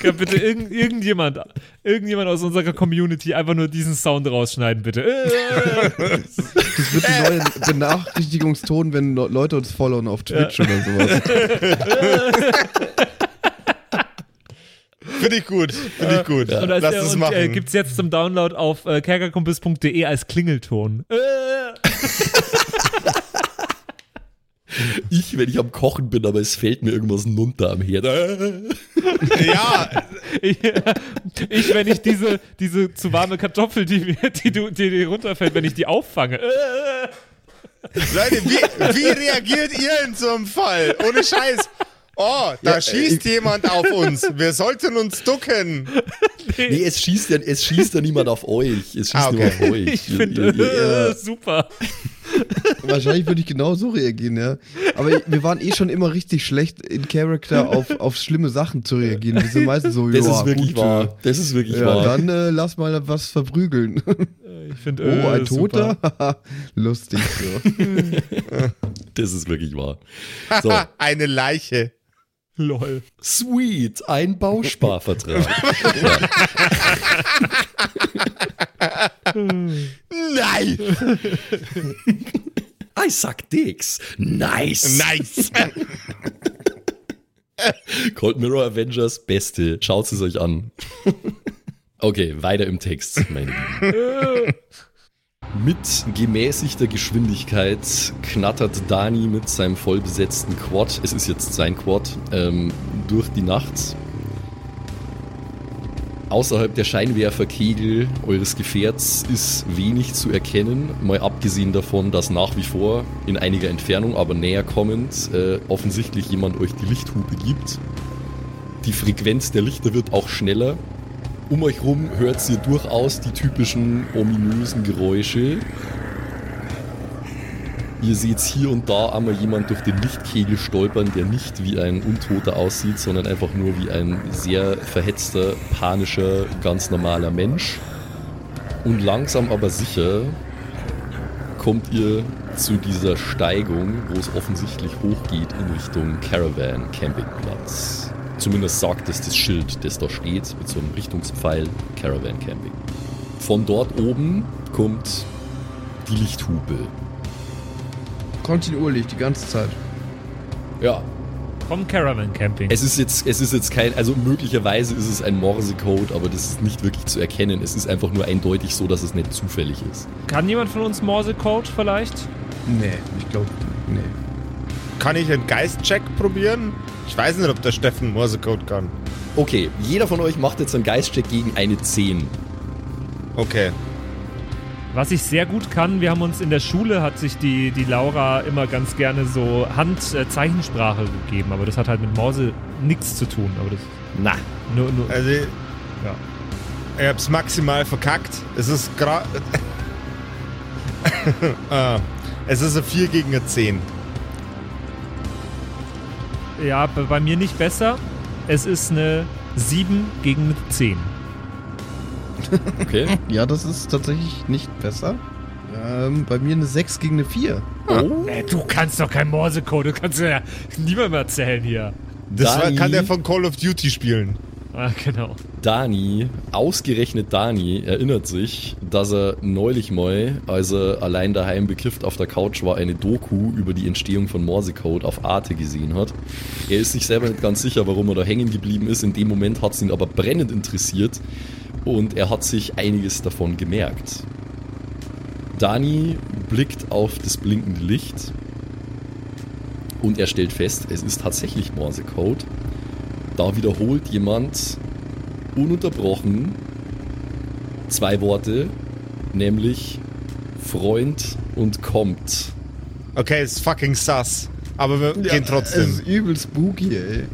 B: Kann bitte irgend, irgendjemand, irgendjemand aus unserer Community einfach nur diesen Sound rausschneiden, bitte. Äh.
D: Das wird die neue Benachrichtigungston, wenn Le- Leute uns followen auf Twitch oder sowas.
C: Finde ich gut. Finde ich gut.
B: Und, als,
C: Lass
B: äh,
C: es
B: und
C: machen.
B: äh, gibt's jetzt zum Download auf äh, kerkerkumpels.de als Klingelton. Äh.
A: Ich, wenn ich am Kochen bin, aber es fällt mir irgendwas runter am Herd. Äh.
C: ja,
B: Ich, ich, wenn ich diese, diese zu warme Kartoffel, die, mir- die, du, die dir runterfällt, wenn ich die auffange. Äh.
C: Leute, wie, wie reagiert ihr in so einem Fall? Ohne Scheiß. Oh, da
D: Ja,
C: schießt jemand auf uns. Wir sollten uns ducken.
A: Nee, es schießt, ja, es schießt ja niemand auf euch. Es schießt
C: Ah,
A: nur
C: okay.
A: auf euch.
B: Ich finde, äh, super.
D: Wahrscheinlich würde ich genau so reagieren, ja. Aber wir waren eh schon immer richtig schlecht in Character auf, auf schlimme Sachen zu reagieren. Wir sind meistens so,
A: das ist wirklich
D: gut,
A: wahr. Das ist wirklich
D: Ja,
A: wahr.
D: dann äh, lass mal was verprügeln.
B: Ich finde
D: Oh,
B: äh,
D: ein. Toter? Lustig so.
A: Das ist wirklich wahr. So,
C: Eine Leiche.
B: Lol.
A: sweet, ein Bausparvertrag.
C: Nein!
A: I suck dicks. Nice.
C: Nice!
A: Cold Mirror Avengers, beste. Schaut es euch an. Okay, weiter im Text, meine Lieben. Mit gemäßigter Geschwindigkeit knattert Dani mit seinem vollbesetzten Quad, es ist jetzt sein Quad, ähm, durch die Nacht. Außerhalb der Scheinwerferkegel eures Gefährts ist wenig zu erkennen, mal abgesehen davon, dass nach wie vor in einiger Entfernung, aber näher kommend, äh, offensichtlich jemand euch die Lichthupe gibt. Die Frequenz der Lichter wird auch schneller. Um euch rum hört ihr durchaus die typischen ominösen Geräusche. Ihr seht hier und da einmal jemand durch den Lichtkegel stolpern, der nicht wie ein Untoter aussieht, sondern einfach nur wie ein sehr verhetzter, panischer, ganz normaler Mensch. Und langsam aber sicher kommt ihr zu dieser Steigung, wo es offensichtlich hochgeht in Richtung Caravan Campingplatz. Zumindest sagt es das Schild, das da steht, mit so einem Richtungspfeil Caravan Camping. Von dort oben kommt die Lichthupe.
D: Kontinuierlich, die ganze Zeit.
A: Ja,
B: Vom Caravan Camping.
A: es ist jetzt, es ist jetzt kein, also möglicherweise ist es ein Morse-Code, aber das ist nicht wirklich zu erkennen. Es ist einfach nur eindeutig so, dass es nicht zufällig ist.
B: Kann jemand von uns Morse-Code vielleicht?
D: Nee, ich glaube, nee.
C: Kann ich einen Geist-Check probieren? Ich weiß nicht, ob der Steffen Morsecode kann.
A: Okay, jeder von euch macht jetzt einen Geistcheck gegen eine 10.
C: Okay.
B: Was ich sehr gut kann, wir haben uns in der Schule, hat sich die, die Laura immer ganz gerne so Handzeichensprache gegeben, aber das hat halt mit Morse nichts zu tun. Aber das
A: Na,
B: nur, nur
C: Also,
B: ja.
C: ich hab's maximal verkackt. Es ist gerade. ah, es ist eine 4 gegen eine 10.
B: ja, bei bei mir nicht besser. Es ist eine 7 gegen eine 10.
A: okay.
D: Ja, das ist tatsächlich nicht besser. Ähm, bei mir eine 6 gegen eine 4.
A: Oh.
B: Äh, du kannst doch kein Morse-Code, du kannst ja niemandem erzählen hier.
C: Das
A: Dani.
C: kann der von Call of Duty spielen.
B: Ah, genau.
A: Dani, ausgerechnet Dani, erinnert sich, dass er neulich mal, als er allein daheim bekifft auf der Couch war, eine Doku über die Entstehung von Morsecode auf Arte gesehen hat. Er ist sich selber nicht ganz sicher, warum er da hängen geblieben ist. In dem Moment hat es ihn aber brennend interessiert und er hat sich einiges davon gemerkt. Dani blickt auf das blinkende Licht und er stellt fest, es ist tatsächlich Morsecode. Da wiederholt jemand ununterbrochen zwei Worte, nämlich Freund und kommt.
C: Okay, ist fucking sus. Aber wir gehen
D: Es
C: trotzdem.
D: ist übel spooky, ey.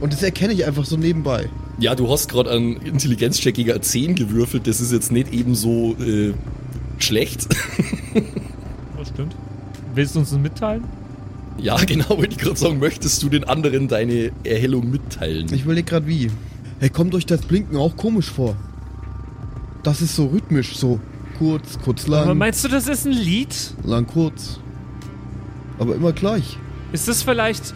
D: Und das erkenne ich einfach so nebenbei.
A: Ja, du hast gerade einen Intelligenzcheck gegen eine 10 gewürfelt, das ist jetzt nicht ebenso äh, schlecht.
B: Das stimmt. Willst du uns das mitteilen?
A: Ja, genau, wollte ich gerade sagen, möchtest du den anderen deine Erhellung mitteilen?
D: Ich überlege gerade wie. Hey, kommt euch das Blinken auch komisch vor? Das ist so rhythmisch, so kurz, kurz
B: Aber
D: lang,
B: meinst du, das ist ein Lied?
D: lang, kurz. Aber immer gleich.
B: Ist das vielleicht.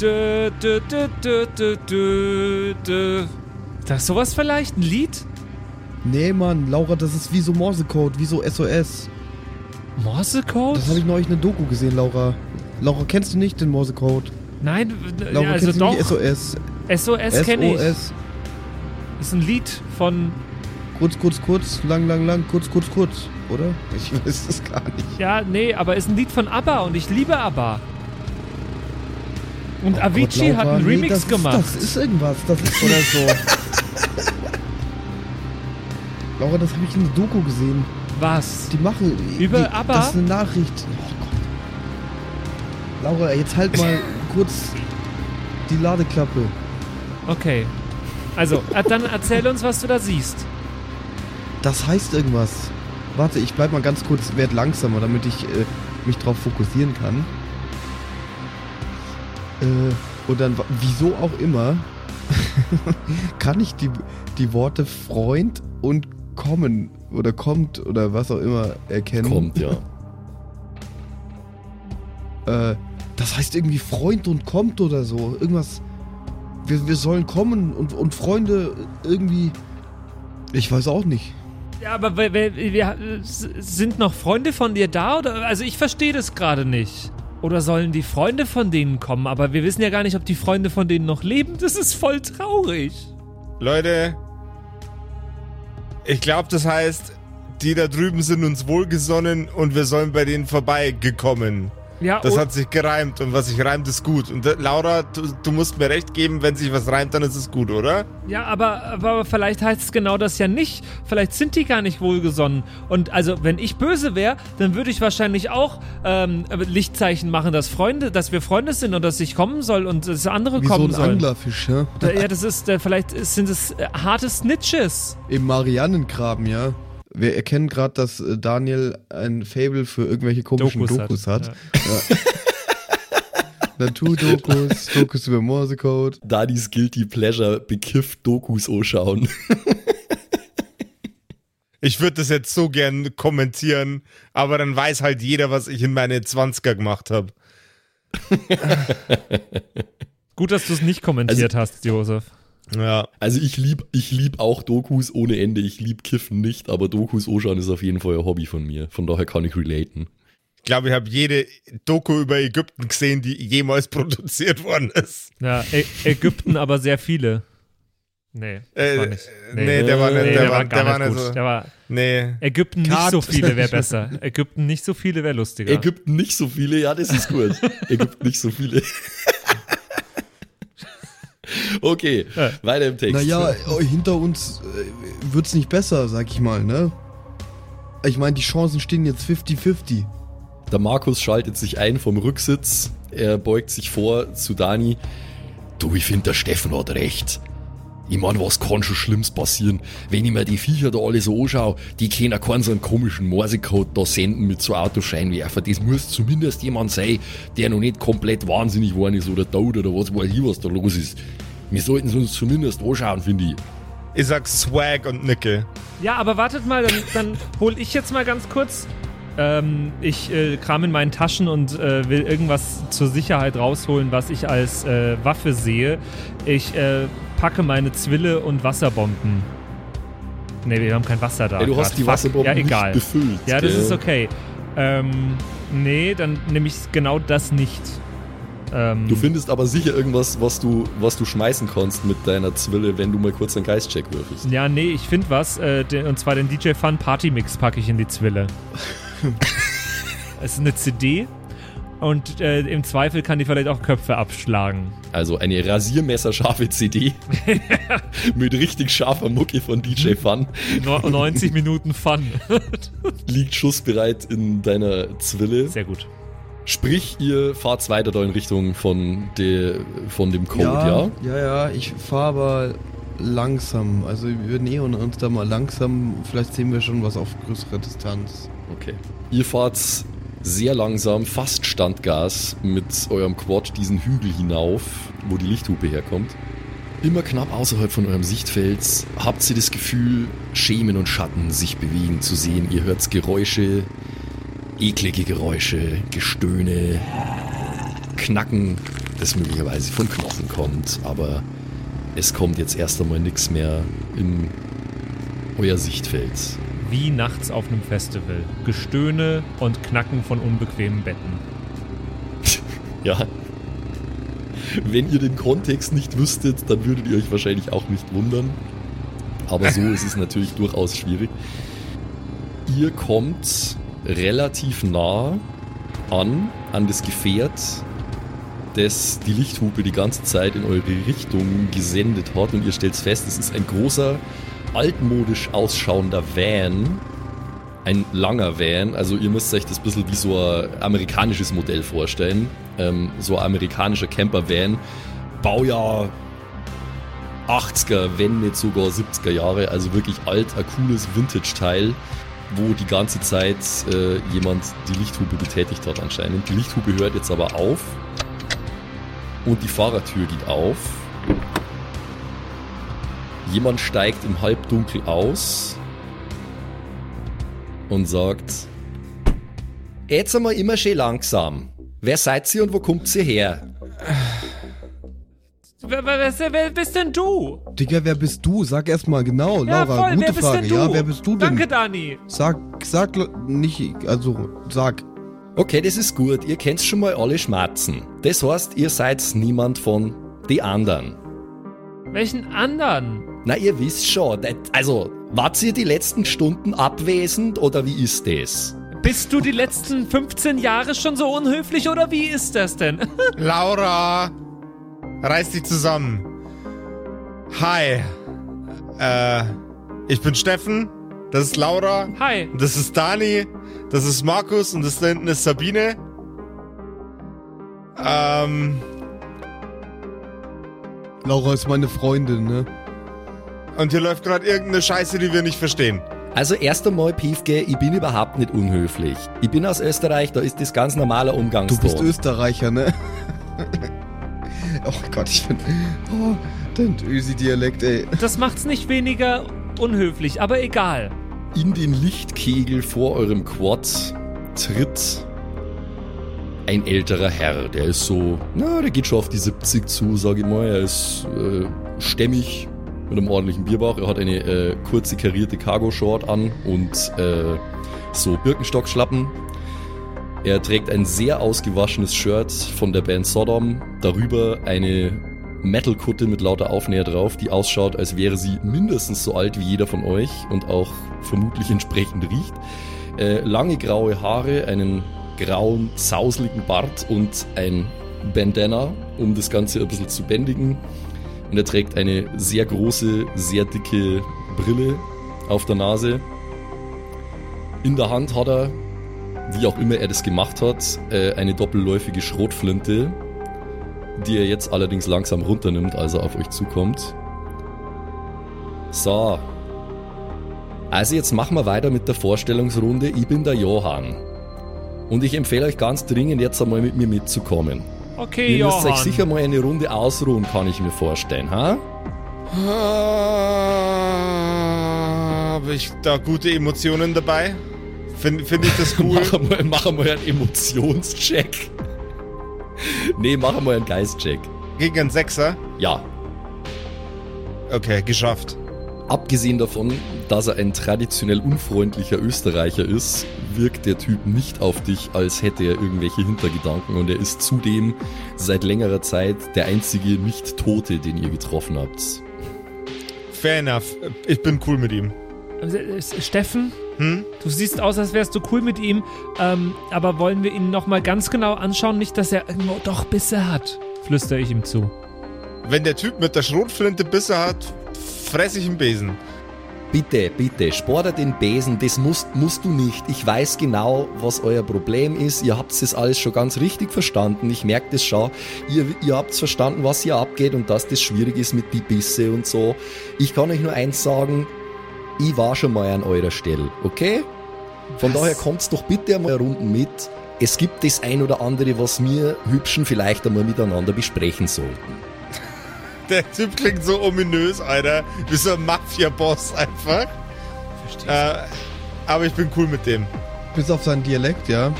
B: Dö, dö, dö, dö, dö, dö, dö. Das ist sowas vielleicht? Ein Lied?
D: Nee, Mann, Laura, das ist wie so Morsecode, wie so SOS.
B: Morsecode?
D: Das habe ich neulich in einer Doku gesehen, Laura. Laura, kennst du nicht den Morsecode?
B: Nein,
D: Laura,
B: ja, also
D: kennst
B: doch.
D: SOS?
B: SOS kenne ich.
D: SOS.
B: Ist ein Lied von.
D: Kurz, kurz, kurz, lang, lang, lang, kurz, kurz, kurz. Oder? Ich weiß es gar nicht.
B: Ja, nee, aber ist ein Lied von ABBA und ich liebe ABBA. Und
D: Oh
B: Avicii
D: Gott,
B: hat einen
D: nee,
B: Remix
D: das
B: gemacht.
D: Ist, das ist irgendwas. Das ist oder so. Laura, das habe ich in der Doku gesehen.
B: Was?
D: Die machen.
B: Über
D: die,
B: ABBA?
D: Das ist eine Nachricht. Oh. Laura, jetzt halt mal kurz die Ladeklappe.
B: Okay. Also, äh, dann erzähl uns, was du da siehst.
D: Das heißt irgendwas. Warte, ich bleib mal ganz kurz, werd langsamer, damit ich äh, mich drauf fokussieren kann. Äh, und dann, wieso auch immer, kann ich die, die Worte Freund und kommen oder kommt oder was auch immer erkennen.
A: Kommt, ja.
D: Äh, das heißt irgendwie Freund und kommt oder so. Irgendwas. Wir, wir sollen kommen und, und Freunde irgendwie. Ich weiß auch nicht.
B: Ja, aber wir, wir, wir, sind noch Freunde von dir da? Oder? Also ich verstehe das gerade nicht. Oder sollen die Freunde von denen kommen? Aber wir wissen ja gar nicht, ob die Freunde von denen noch leben. Das ist voll traurig.
C: Leute, ich glaube, das heißt, die da drüben sind uns wohlgesonnen und wir sollen bei denen vorbeigekommen.
B: Ja,
C: Das hat sich gereimt und was sich reimt, ist gut. Und äh, Laura, du, du musst mir recht geben, wenn sich was reimt, dann ist es gut, oder?
B: Ja, aber, aber vielleicht heißt es genau das ja nicht. Vielleicht sind die gar nicht wohlgesonnen. Und also, wenn ich böse wäre, dann würde ich wahrscheinlich auch ähm, Lichtzeichen machen, dass Freunde, dass wir Freunde sind und dass ich kommen soll und dass andere
D: Wie so
B: kommen
D: ein
B: sollen.
D: Anglerfisch, ja?
B: Da, ja, das ist, äh, vielleicht sind es äh, harte Snitches.
D: Im Mariannengraben, ja. Wir erkennen gerade, dass äh, Daniel ein Fable für irgendwelche komischen Dokus, hat.
B: Ja.
D: Naturdokus, Dokus über Morsecode.
A: Dadis Guilty Pleasure bekifft Dokus anschauen.
C: Ich würde das jetzt so gern kommentieren, aber dann weiß halt jeder, was ich in meine 20er gemacht habe.
B: Gut, dass du es nicht kommentiert hast, Josef.
C: Ja.
A: Also ich lieb, ich lieb auch Dokus ohne Ende. Ich lieb Kiffen nicht, aber Dokus anschauen ist auf jeden Fall ein Hobby von mir. Von daher kann ich relaten.
C: Ich glaube, ich habe jede Doku über Ägypten gesehen, die jemals produziert worden ist.
B: Ja, Ä Ägypten aber sehr viele. Nee,
C: Äh,
B: war nicht.
C: nee, der war nicht,
B: Nee,
C: der, war,
B: gar
C: der war
B: nicht
C: nicht
B: gut.
C: so.
B: Der war
C: Nee.
B: Ägypten nicht
D: Cut.
B: so viele wäre besser. Ägypten nicht so viele wäre lustiger.
A: Ägypten nicht so viele, ja, das ist gut. Ägypten nicht so viele. okay,
B: Ja.
A: weiter im Text.
D: Naja, äh, hinter uns äh, wird's nicht besser, sag ich mal, ne? Ich meine, die Chancen stehen jetzt 50-50.
A: Der Markus schaltet sich ein vom Rücksitz. Er beugt sich vor zu Dani. Du, ich finde, der Steffen hat recht. Ich mein, was kann schon Schlimmes passieren? Wenn ich mir die Viecher da alle so anschaue, die können keinen so einen komischen Morsecode da senden mit so Autoscheinwerfer. Das muss zumindest jemand sein, der noch nicht komplett wahnsinnig geworden ist oder tot oder was weiß ich, was da los ist. Wir sollten es uns zumindest anschauen, finde ich.
C: Ich sag Swag und Nicke.
B: Ja, aber wartet mal, dann, dann hol ich jetzt mal ganz kurz. Ähm, ich äh, kram in meinen Taschen und äh, will irgendwas zur Sicherheit rausholen, was ich als äh, Waffe sehe. Ich äh, packe meine Zwille und Wasserbomben. Ne, wir haben kein Wasser da.
A: Ey, du
B: grad.
A: hast die
B: Fuck.
A: Wasserbomben
B: ja, egal.
A: nicht befüllt.
B: Ja, das ist okay. Ähm, nee, dann nehme ich genau das nicht. Ähm,
A: Du findest aber sicher irgendwas, was du, was du schmeißen kannst mit deiner Zwille, wenn du mal kurz einen Geistcheck würfelst.
B: ja, nee, ich finde was. Äh, den, und zwar den DJ Fun Party Mix packe ich in die Zwille. es ist eine CD. Und äh, im Zweifel kann die vielleicht auch Köpfe abschlagen.
A: Also eine rasiermesserscharfe CD mit richtig scharfer Mucke von DJ Fun
B: No 90 Minuten Fun.
A: liegt schussbereit in deiner Zwille.
B: Sehr gut.
A: Sprich, ihr fahrt weiter da in Richtung von, der, von dem Code, ja?
D: ja, ja, ich fahre aber langsam. Also wir nähern uns da mal langsam. Vielleicht sehen wir schon was auf größere Distanz.
A: Okay. Ihr fahrt sehr langsam, fast Standgas mit eurem Quad diesen Hügel hinauf, wo die Lichthupe herkommt. Immer knapp außerhalb von eurem Sichtfeld habt ihr das Gefühl, Schemen und Schatten sich bewegen zu sehen. Ihr hört Geräusche, eklige Geräusche, Gestöhne, Knacken, das möglicherweise von Knochen kommt, aber es kommt jetzt erst einmal nichts mehr in euer Sichtfeld.
B: Wie nachts auf einem Festival. Gestöhne und Knacken von unbequemen Betten.
A: Ja. Wenn ihr den Kontext nicht wüsstet, dann würdet ihr euch wahrscheinlich auch nicht wundern. Aber so ist es natürlich durchaus schwierig. Ihr kommt relativ nah an, an das Gefährt, das die Lichthupe die ganze Zeit in eure Richtung gesendet hat. Und ihr stellt fest, es ist ein großer, altmodisch ausschauender Van, ein langer Van. Also ihr müsst euch das ein bisschen wie so ein amerikanisches Modell vorstellen. Ähm, so ein amerikanischer Camper-Van. Baujahr 80er, wenn nicht sogar 70er Jahre. Also wirklich alt, ein cooles Vintage-Teil, wo die ganze Zeit äh, jemand die Lichthupe betätigt hat anscheinend. Die Lichthupe hört jetzt aber auf. Und die Fahrertür geht auf. Jemand steigt im Halbdunkel aus und sagt: Jetzt einmal immer schön langsam. Wer seid ihr und wo kommt ihr her?
B: Wer, wer, wer, wer bist denn du?
D: Digga, wer bist du? Sag erst mal genau,
B: ja,
D: Laura,
B: voll,
D: gute
B: wer bist
D: Frage.
B: denn du?
D: Ja, wer bist du denn?
B: Danke, Dani.
D: Sag, sag nicht, also sag.
A: Okay, das ist gut. Ihr kennt schon mal alle Schmerzen. Das heißt, ihr seid niemand von die anderen.
B: Welchen anderen?
A: Na, ihr wisst schon. Also, wart ihr die letzten Stunden abwesend oder wie ist das?
B: Bist du die letzten 15 Jahre schon so unhöflich oder wie ist das denn?
C: Laura, reiß dich zusammen. Hi. Äh, ich bin Steffen. Das ist Laura.
B: Hi.
C: Das ist Dani. Das ist Markus und das da hinten ist Sabine. Ähm,
D: Laura ist meine Freundin, ne?
C: und hier läuft gerade irgendeine Scheiße, die wir nicht verstehen.
A: Also erst einmal, Piefke, ich bin überhaupt nicht unhöflich. Ich bin aus Österreich, da ist das ganz normaler
D: Du
A: Umgangston.
D: bist Österreicher, ne? oh Gott, ich bin. Oh, dein Ösi-Dialekt, ey.
B: Das macht's nicht weniger unhöflich, aber egal.
A: In den Lichtkegel vor eurem Quad tritt ein älterer Herr. Der ist so, na, der geht schon auf die 70 zu, sag ich mal. Er ist äh, stämmig mit einem ordentlichen Bierbauch. Er hat eine äh, kurze karierte Cargo-Short an und äh, so Birkenstockschlappen. Er trägt ein sehr ausgewaschenes Shirt von der Band Sodom. Darüber eine Metal-Kutte mit lauter Aufnäher drauf, die ausschaut, als wäre sie mindestens so alt wie jeder von euch und auch vermutlich entsprechend riecht. Äh, lange graue Haare, einen grauen, sauseligen Bart und ein Bandana, um das Ganze ein bisschen zu bändigen. Und er trägt eine sehr große, sehr dicke Brille auf der Nase. In der Hand hat er, wie auch immer er das gemacht hat, äh, eine doppelläufige Schrotflinte, die er jetzt allerdings langsam runternimmt, als er auf euch zukommt. So. Also jetzt machen wir weiter mit der Vorstellungsrunde. Ich bin der Johann. Und ich empfehle euch ganz dringend, jetzt einmal mit mir mitzukommen.
B: Okay,
A: Ihr müsst
B: Johann.
A: euch sicher mal eine Runde ausruhen, kann ich mir vorstellen, ha?
C: Habe ich da gute Emotionen dabei? Finde find ich das cool?
A: Mach mal, mach mal einen Emotionscheck. nee, mach mal einen Geistcheck.
C: Gegen einen Sechser?
A: Ja,
C: Okay, geschafft.
A: Abgesehen davon, dass er ein traditionell unfreundlicher Österreicher ist, wirkt der Typ nicht auf dich, als hätte er irgendwelche Hintergedanken und er ist zudem seit längerer Zeit der einzige Nicht-Tote, den ihr getroffen habt.
C: Fair enough. Ich bin cool mit ihm.
B: Äh, Steffen,
C: Hm?
B: du siehst aus, als wärst du cool mit ihm, ähm, aber wollen wir ihn nochmal ganz genau anschauen, nicht, dass er irgendwo doch Bisse hat, flüstere ich ihm zu.
C: Wenn der Typ mit der Schrotflinte Bisse hat, fress ich einen Besen.
A: Bitte, bitte, spore den Besen, das musst, musst du nicht. Ich weiß genau, was euer Problem ist. Ihr habt das alles schon ganz richtig verstanden. Ich merke das schon. Ihr, ihr habt verstanden, was hier abgeht und dass das schwierig ist mit die Bisse und so. Ich kann euch nur eins sagen, ich war schon mal an eurer Stelle, okay? Von daher kommt's doch bitte einmal Runden mit. Es gibt das ein oder andere, was wir Hübschen vielleicht einmal miteinander besprechen sollten.
C: Der Typ klingt so ominös, Alter. Wie so ein Mafia-Boss einfach. Äh, aber ich bin cool mit dem.
D: Bis auf seinen Dialekt, ja.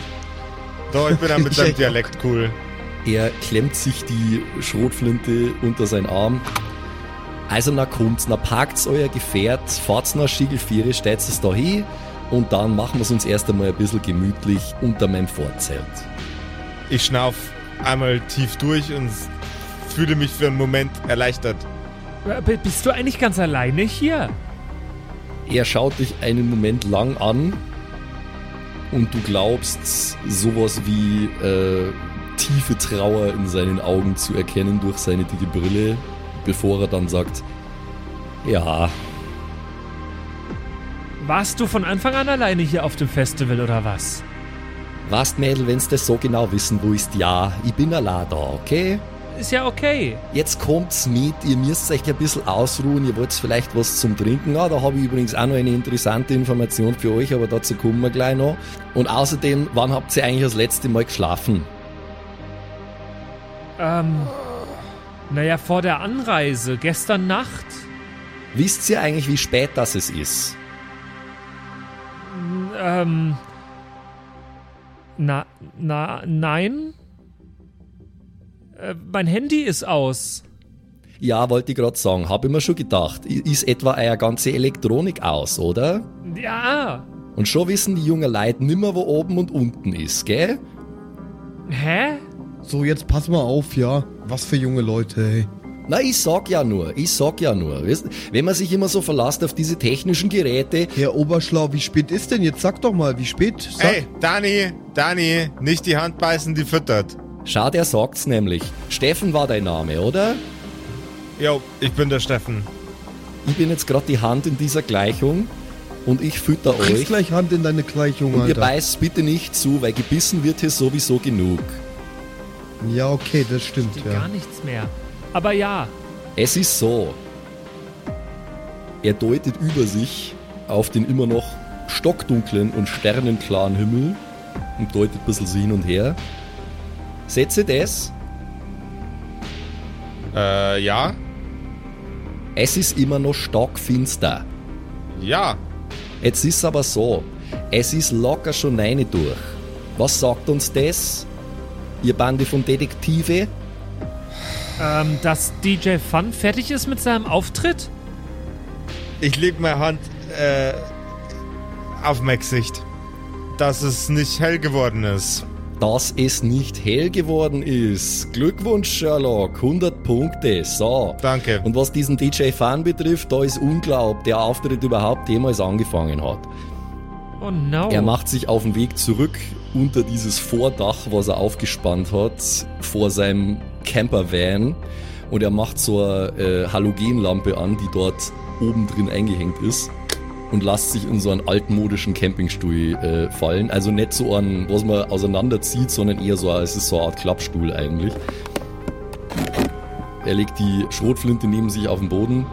C: Doch, ich bin dann mit seinem. Dialekt cool.
A: Er klemmt sich die Schrotflinte unter seinen Arm. Also na kommt's, na parkt's euer Gefährt, fahrt's nach Schiegelviere, stellt's es da hin und dann machen wir's uns erst einmal ein bisschen gemütlich unter meinem Vorzelt.
C: Ich schnauf einmal tief durch und fühle mich für einen Moment erleichtert.
B: Äh, Bist du eigentlich ganz alleine hier?
A: Er schaut dich einen Moment lang an und du glaubst sowas wie äh, tiefe Trauer in seinen Augen zu erkennen durch seine dicke Brille, bevor er dann sagt, ja,
B: Warst du von Anfang an alleine hier auf dem Festival oder was?
A: Was, Mädel, wenn's das so genau wissen willst, ja, ich bin allein da, okay?
B: Ist ja okay.
A: Jetzt kommt's mit, ihr müsst euch ein bisschen ausruhen, ihr wollt vielleicht was zum Trinken. Ah, da habe ich übrigens auch noch eine interessante Information für euch, aber dazu kommen wir gleich noch. Und außerdem, wann habt ihr eigentlich das letzte Mal geschlafen?
B: Ähm, naja, vor der Anreise, gestern Nacht.
A: Wisst ihr eigentlich, wie spät das es ist?
B: Äh, Ähm. Na, na, nein. Äh, mein Handy ist aus.
A: Ja, wollte ich gerade sagen, habe ich mir schon gedacht. Ist etwa eure ganze Elektronik aus, oder?
B: Ja.
A: Und schon wissen die jungen Leute nimmer, wo oben und unten ist, gell?
B: Hä?
D: So, jetzt pass mal auf, ja. Was für junge Leute, ey.
A: Na, ich sag ja nur, ich sag ja nur. Weißt, wenn man sich immer so verlasst auf diese technischen Geräte,
D: Herr Oberschlau, wie spät ist denn jetzt? Sag doch mal, wie spät? Sag.
C: Ey, Dani, Dani, nicht die Hand beißen, die füttert.
A: schau, der sagt's nämlich. Steffen war dein Name, oder?
C: Jo, ich bin der Steffen.
A: Ich bin jetzt gerade die Hand in dieser Gleichung und ich fütter euch.
D: gleich Hand in deine Gleichung,
A: Und ihr
D: Alter.
A: beißt bitte nicht zu, weil gebissen wird hier sowieso genug.
D: Ja, okay, das stimmt,
B: Geht
D: ja.
B: gar nichts mehr. Aber ja.
A: Es ist so. Er deutet über sich auf den immer noch stockdunklen und sternenklaren Himmel und deutet ein bisschen so hin und her. Setze das.
C: Äh, ja?
A: Es ist immer noch stockfinster.
C: Ja.
A: Jetzt ist aber so. Es ist locker schon eine durch. Was sagt uns das? Ihr Bande von Detektive?
B: Ähm, dass DJ Fun fertig ist mit seinem Auftritt?
C: Ich leg meine Hand, äh, auf mein Gesicht. Dass es nicht hell geworden ist.
A: dass es nicht hell geworden ist. Glückwunsch, Sherlock. 100 Punkte. So.
C: Danke.
A: Und was diesen DJ Fan betrifft, da ist unglaublich, der Auftritt überhaupt jemals angefangen hat.
B: Oh no.
A: Er macht sich auf den Weg zurück unter dieses Vordach, was er aufgespannt hat, vor seinem Campervan. Und er macht so eine äh, Halogenlampe an, die dort oben drin eingehängt ist. Und lässt sich in so einen altmodischen Campingstuhl äh, fallen. Also nicht so einen, was man auseinanderzieht, sondern eher so, es ist so eine Art Klappstuhl eigentlich. Er legt die Schrotflinte neben sich auf den Boden.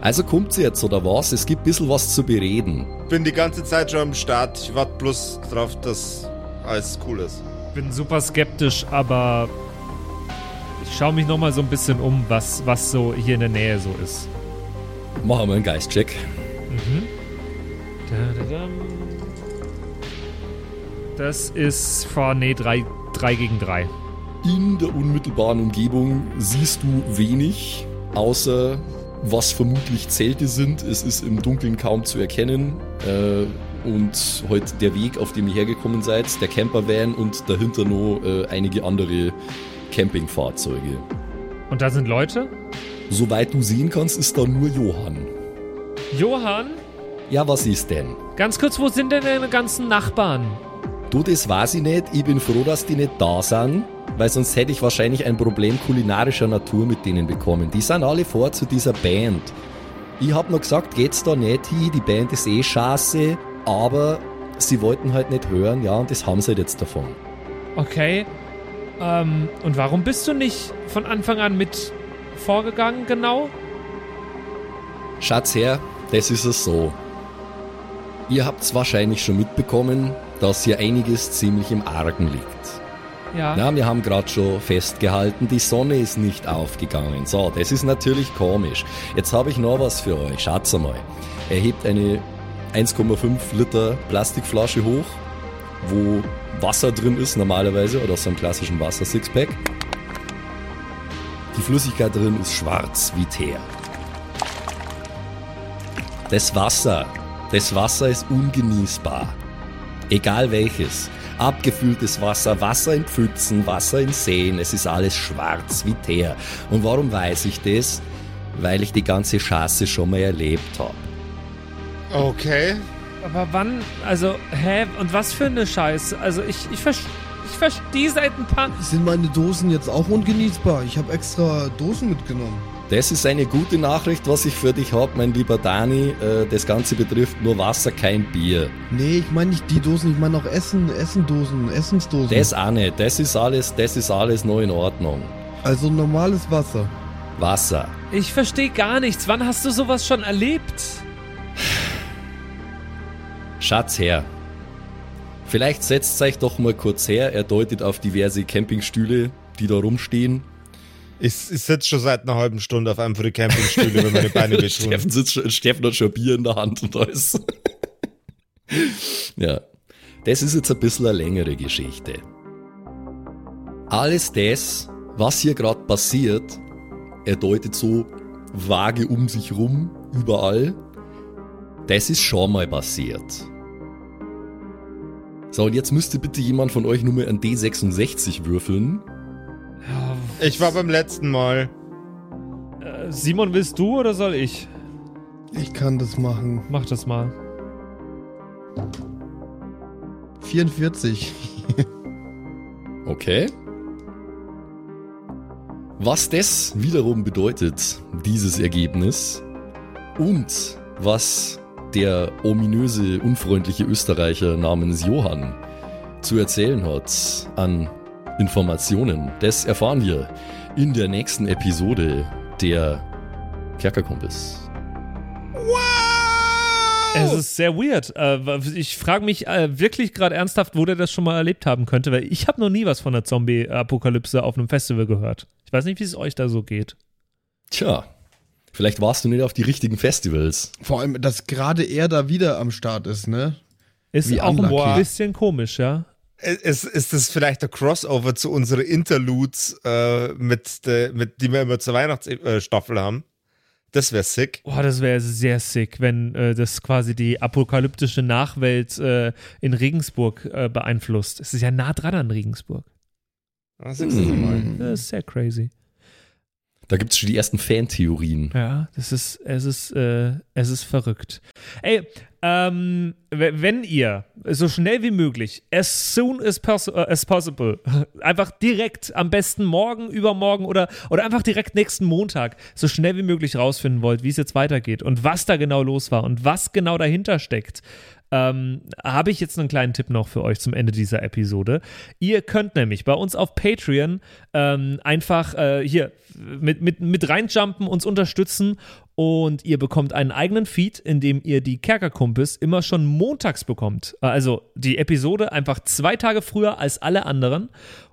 A: Also kommt sie jetzt, oder was? Es gibt ein bisschen was zu bereden.
C: Bin die ganze Zeit schon am Start. Ich warte bloß drauf, dass alles cool ist.
B: bin super skeptisch, aber ich schaue mich noch mal so ein bisschen um, was, was so hier in der Nähe so ist.
A: Machen wir einen Geistcheck.
B: Da-da-dam. Das ist vor, nee, 3 gegen 3.
A: In der unmittelbaren Umgebung siehst du wenig, außer was vermutlich Zelte sind. Es ist im Dunkeln kaum zu erkennen. Äh, und heute der Weg, auf dem ihr hergekommen seid, der Campervan und dahinter noch äh, einige andere Campingfahrzeuge.
B: Und da sind Leute?
A: Soweit du sehen kannst, ist da nur Johann.
B: Johann,
A: Ja, was ist denn?
B: ganz kurz, wo sind denn deine ganzen Nachbarn?
A: Du, das weiß ich nicht. Ich bin froh, dass die nicht da sind, weil sonst hätte ich wahrscheinlich ein Problem kulinarischer Natur mit denen bekommen. Die sind alle vor zu dieser Band. Ich hab noch gesagt, geht's da nicht hin, die Band ist eh scheiße, aber sie wollten halt nicht hören, ja, und das haben sie halt jetzt davon.
B: Okay. Ähm, und warum bist du nicht von Anfang an mit vorgegangen, genau?
A: Schatz her, das ist es so. Ihr habt's wahrscheinlich schon mitbekommen, dass hier einiges ziemlich im Argen liegt.
B: Ja.
A: Ja, wir haben gerade schon festgehalten, die Sonne ist nicht aufgegangen. So, das ist natürlich komisch. Jetzt habe ich noch was für euch. Schaut's einmal. Er hebt eine 1,5 Liter Plastikflasche hoch, wo Wasser drin ist normalerweise oder so einem klassischen Wasser-Sixpack. Die Flüssigkeit drin ist schwarz wie Teer. Das Wasser, das Wasser ist ungenießbar. Egal welches. Abgefülltes Wasser, Wasser in Pfützen, Wasser in Seen, es ist alles schwarz wie Teer. Und warum weiß ich das? Weil ich die ganze Chance schon mal erlebt habe.
C: Okay.
B: Aber wann, also, hä? Und was für eine Scheiße? Also, ich, ich, ver ich verstehe seit ein paar.
D: Sind meine Dosen jetzt auch ungenießbar? Ich habe extra Dosen mitgenommen.
A: Das ist eine gute Nachricht, was ich für dich habe, mein lieber Dani. Äh, Das Ganze betrifft nur Wasser, kein Bier.
D: Nee, ich meine nicht die Dosen, ich meine auch Essen, Essendosen, Essensdosen.
A: Das auch nicht. Das ist alles, das ist alles noch in Ordnung.
D: also normales Wasser.
A: Wasser.
B: Ich verstehe gar nichts. Wann hast du sowas schon erlebt?
A: Schatz her. Vielleicht setzt euch doch mal kurz her. Er deutet auf diverse Campingstühle, die da rumstehen.
C: Ich, ich sitze schon seit einer halben Stunde auf einem von den Campingstühlen, wenn meine Beine wehtun.
A: Steffen, sitzt Steffen hat schon Bier in der Hand und alles. Ja, das ist jetzt ein bisschen eine längere Geschichte. Alles das, was hier gerade passiert, er deutet so vage um sich rum, überall, das ist schon mal passiert. So, und jetzt müsste bitte jemand von euch nur mal ein D66 würfeln.
C: Ich war beim letzten Mal.
B: Äh, Simon, willst du oder soll ich?
D: Ich kann das machen.
B: Mach das mal.
D: 44.
A: Okay. Was das wiederum bedeutet, dieses Ergebnis, und was der ominöse, unfreundliche Österreicher namens Johann zu erzählen hat an Informationen, das erfahren wir in der nächsten Episode der Kerkerkumpels.
B: Es ist sehr weird. Äh, Ich frage mich äh, wirklich gerade ernsthaft, wo der das schon mal erlebt haben könnte, weil ich habe noch nie was von der Zombie-Apokalypse auf einem Festival gehört. Ich weiß nicht, wie es euch da so geht.
A: Tja, vielleicht warst du nicht auf die richtigen Festivals.
D: Vor allem, dass gerade er da wieder am Start ist, ne?
B: Ist
D: Wie
B: auch ein bisschen komisch, ja.
C: Ist, ist das vielleicht der Crossover zu unseren Interludes, äh, mit, de, mit, die wir immer zur Weihnachtsstaffel haben? Das wäre sick.
B: Boah, das wäre sehr sick, wenn äh, das quasi die apokalyptische Nachwelt äh, in Regensburg äh, beeinflusst. Es ist ja nah dran an Regensburg.
C: Ah, siehst du mal.
B: Das ist sehr crazy.
A: Da gibt es schon die ersten Fantheorien.
B: Ja, das ist, es ist, äh, es ist verrückt. Ey, ähm, wenn ihr so schnell wie möglich, as soon as, äh, as possible, einfach direkt, am besten morgen, übermorgen oder, oder einfach direkt nächsten Montag, so schnell wie möglich rausfinden wollt, wie es jetzt weitergeht und was da genau los war und was genau dahinter steckt, ähm, habe ich jetzt einen kleinen Tipp noch für euch zum Ende dieser Episode. Ihr könnt nämlich bei uns auf Patreon ähm, einfach äh, hier mit, mit, mit reinjumpen, uns unterstützen und ihr bekommt einen eigenen Feed, in dem ihr die Kerkerkumpels immer schon montags bekommt. Äh, Also die Episode einfach zwei Tage früher als alle anderen.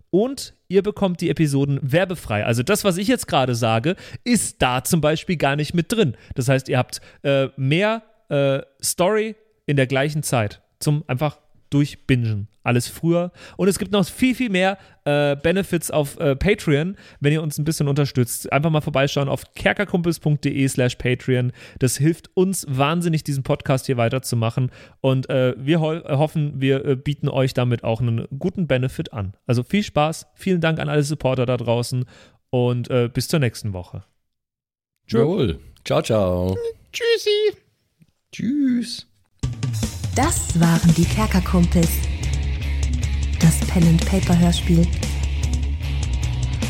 B: Und ihr bekommt die Episoden werbefrei. Also das, was ich jetzt gerade sage, ist da zum Beispiel gar nicht mit drin. Das heißt, ihr habt äh, mehr äh, Story in der gleichen Zeit zum einfach durchbingen. Alles früher. Und es gibt noch viel, viel mehr äh, Benefits auf äh, Patreon, wenn ihr uns ein bisschen unterstützt. Einfach mal vorbeischauen auf kerkerkumpels.de slash Patreon. Das hilft uns wahnsinnig, diesen Podcast hier weiterzumachen. Und äh, wir ho hoffen, wir äh, bieten euch damit auch einen guten Benefit an. Also viel Spaß. Vielen Dank an alle Supporter da draußen. Und äh, bis zur nächsten Woche.
A: Jawohl. Ciao, ciao.
C: Tschüssi.
D: Tschüss.
E: Das waren die Kerkerkumpels. Das Pen and Paper Hörspiel.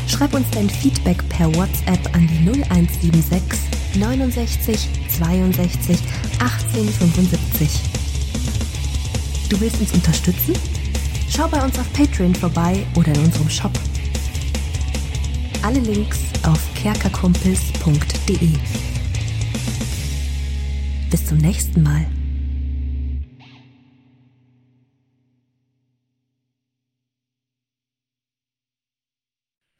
E: Schreib uns dein Feedback per WhatsApp an die 0176 69 62 18 75. Du willst uns unterstützen? Schau bei uns auf Patreon vorbei oder in unserem Shop. Alle Links auf kerkerkumpels.de. Bis zum nächsten Mal.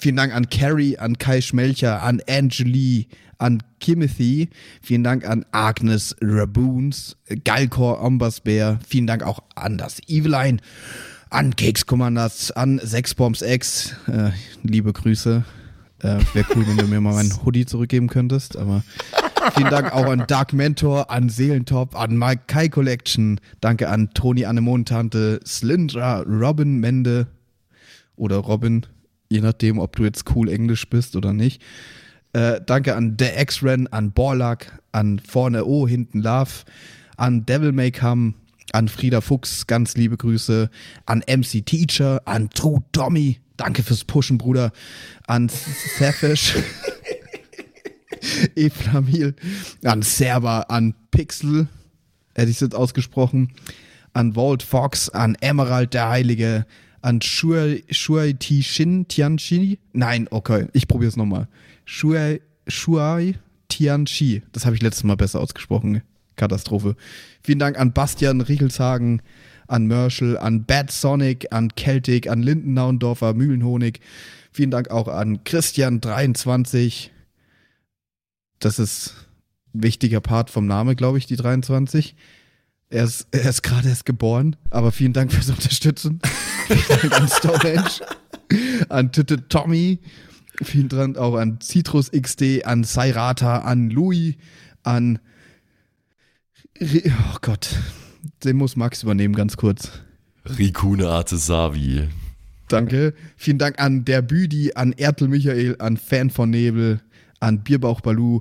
D: Vielen Dank an Carrie, an Kai Schmelcher, an Angeli, an Kimothy. Vielen Dank an Agnes Raboons, Galkor Ombasbär. Vielen Dank auch an das Eveline, an Keks Commanders, an Sexbombs X. Äh, liebe Grüße. Äh, Wäre cool, wenn du mir mal meinen Hoodie zurückgeben könntest, aber vielen Dank auch an Dark Mentor, an Seelentop, an Mike Kai Collection. Danke an Toni Annemontante, Slindra, Robin Mende oder Robin, je nachdem, ob du jetzt cool Englisch bist oder nicht. Äh, danke an The X-Ren, an Borlak, an Vorne O, hinten Love, an Devil May Come, an Frieda Fuchs, ganz liebe Grüße, an MC Teacher, an True Tommy, danke fürs Pushen, Bruder, an Safish, Eflamil, an Server, an Pixel, hätte ich es jetzt ausgesprochen, an Walt Fox, an Emerald der Heilige, an Shuai, Shuai Tishin Tianchi. Nein, okay, ich probiere es nochmal. Shuai, Shuai Tianchi. Das habe ich letztes Mal besser ausgesprochen. Katastrophe. Vielen Dank an Bastian Riechelshagen, an Merschel, an Bad Sonic, an Celtic, an Lindennaundorfer, Mühlenhonig. Vielen Dank auch an Christian23. Das ist ein wichtiger Part vom Name, glaube ich, die 23. Er ist, er ist gerade erst geboren, aber vielen Dank fürs Unterstützen. vielen Dank an Stonehenge, an Titte Tommy, vielen Dank auch an Citrus XD, an Sairata, an Louis, an. Oh Gott, den muss Max übernehmen, ganz kurz.
A: Rikune Artesavi.
D: Danke. Vielen Dank an der Büdi, an Ertel Michael, an Fan von Nebel, an Bierbauch Balu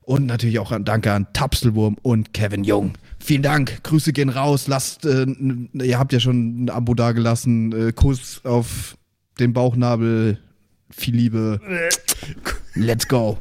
D: und natürlich auch an Danke an Tapselwurm und Kevin Jung. Vielen Dank. Grüße gehen raus. Lasst, äh, ihr habt ja schon ein Abo dagelassen. Äh, Kuss auf den Bauchnabel. Viel Liebe. Let's go.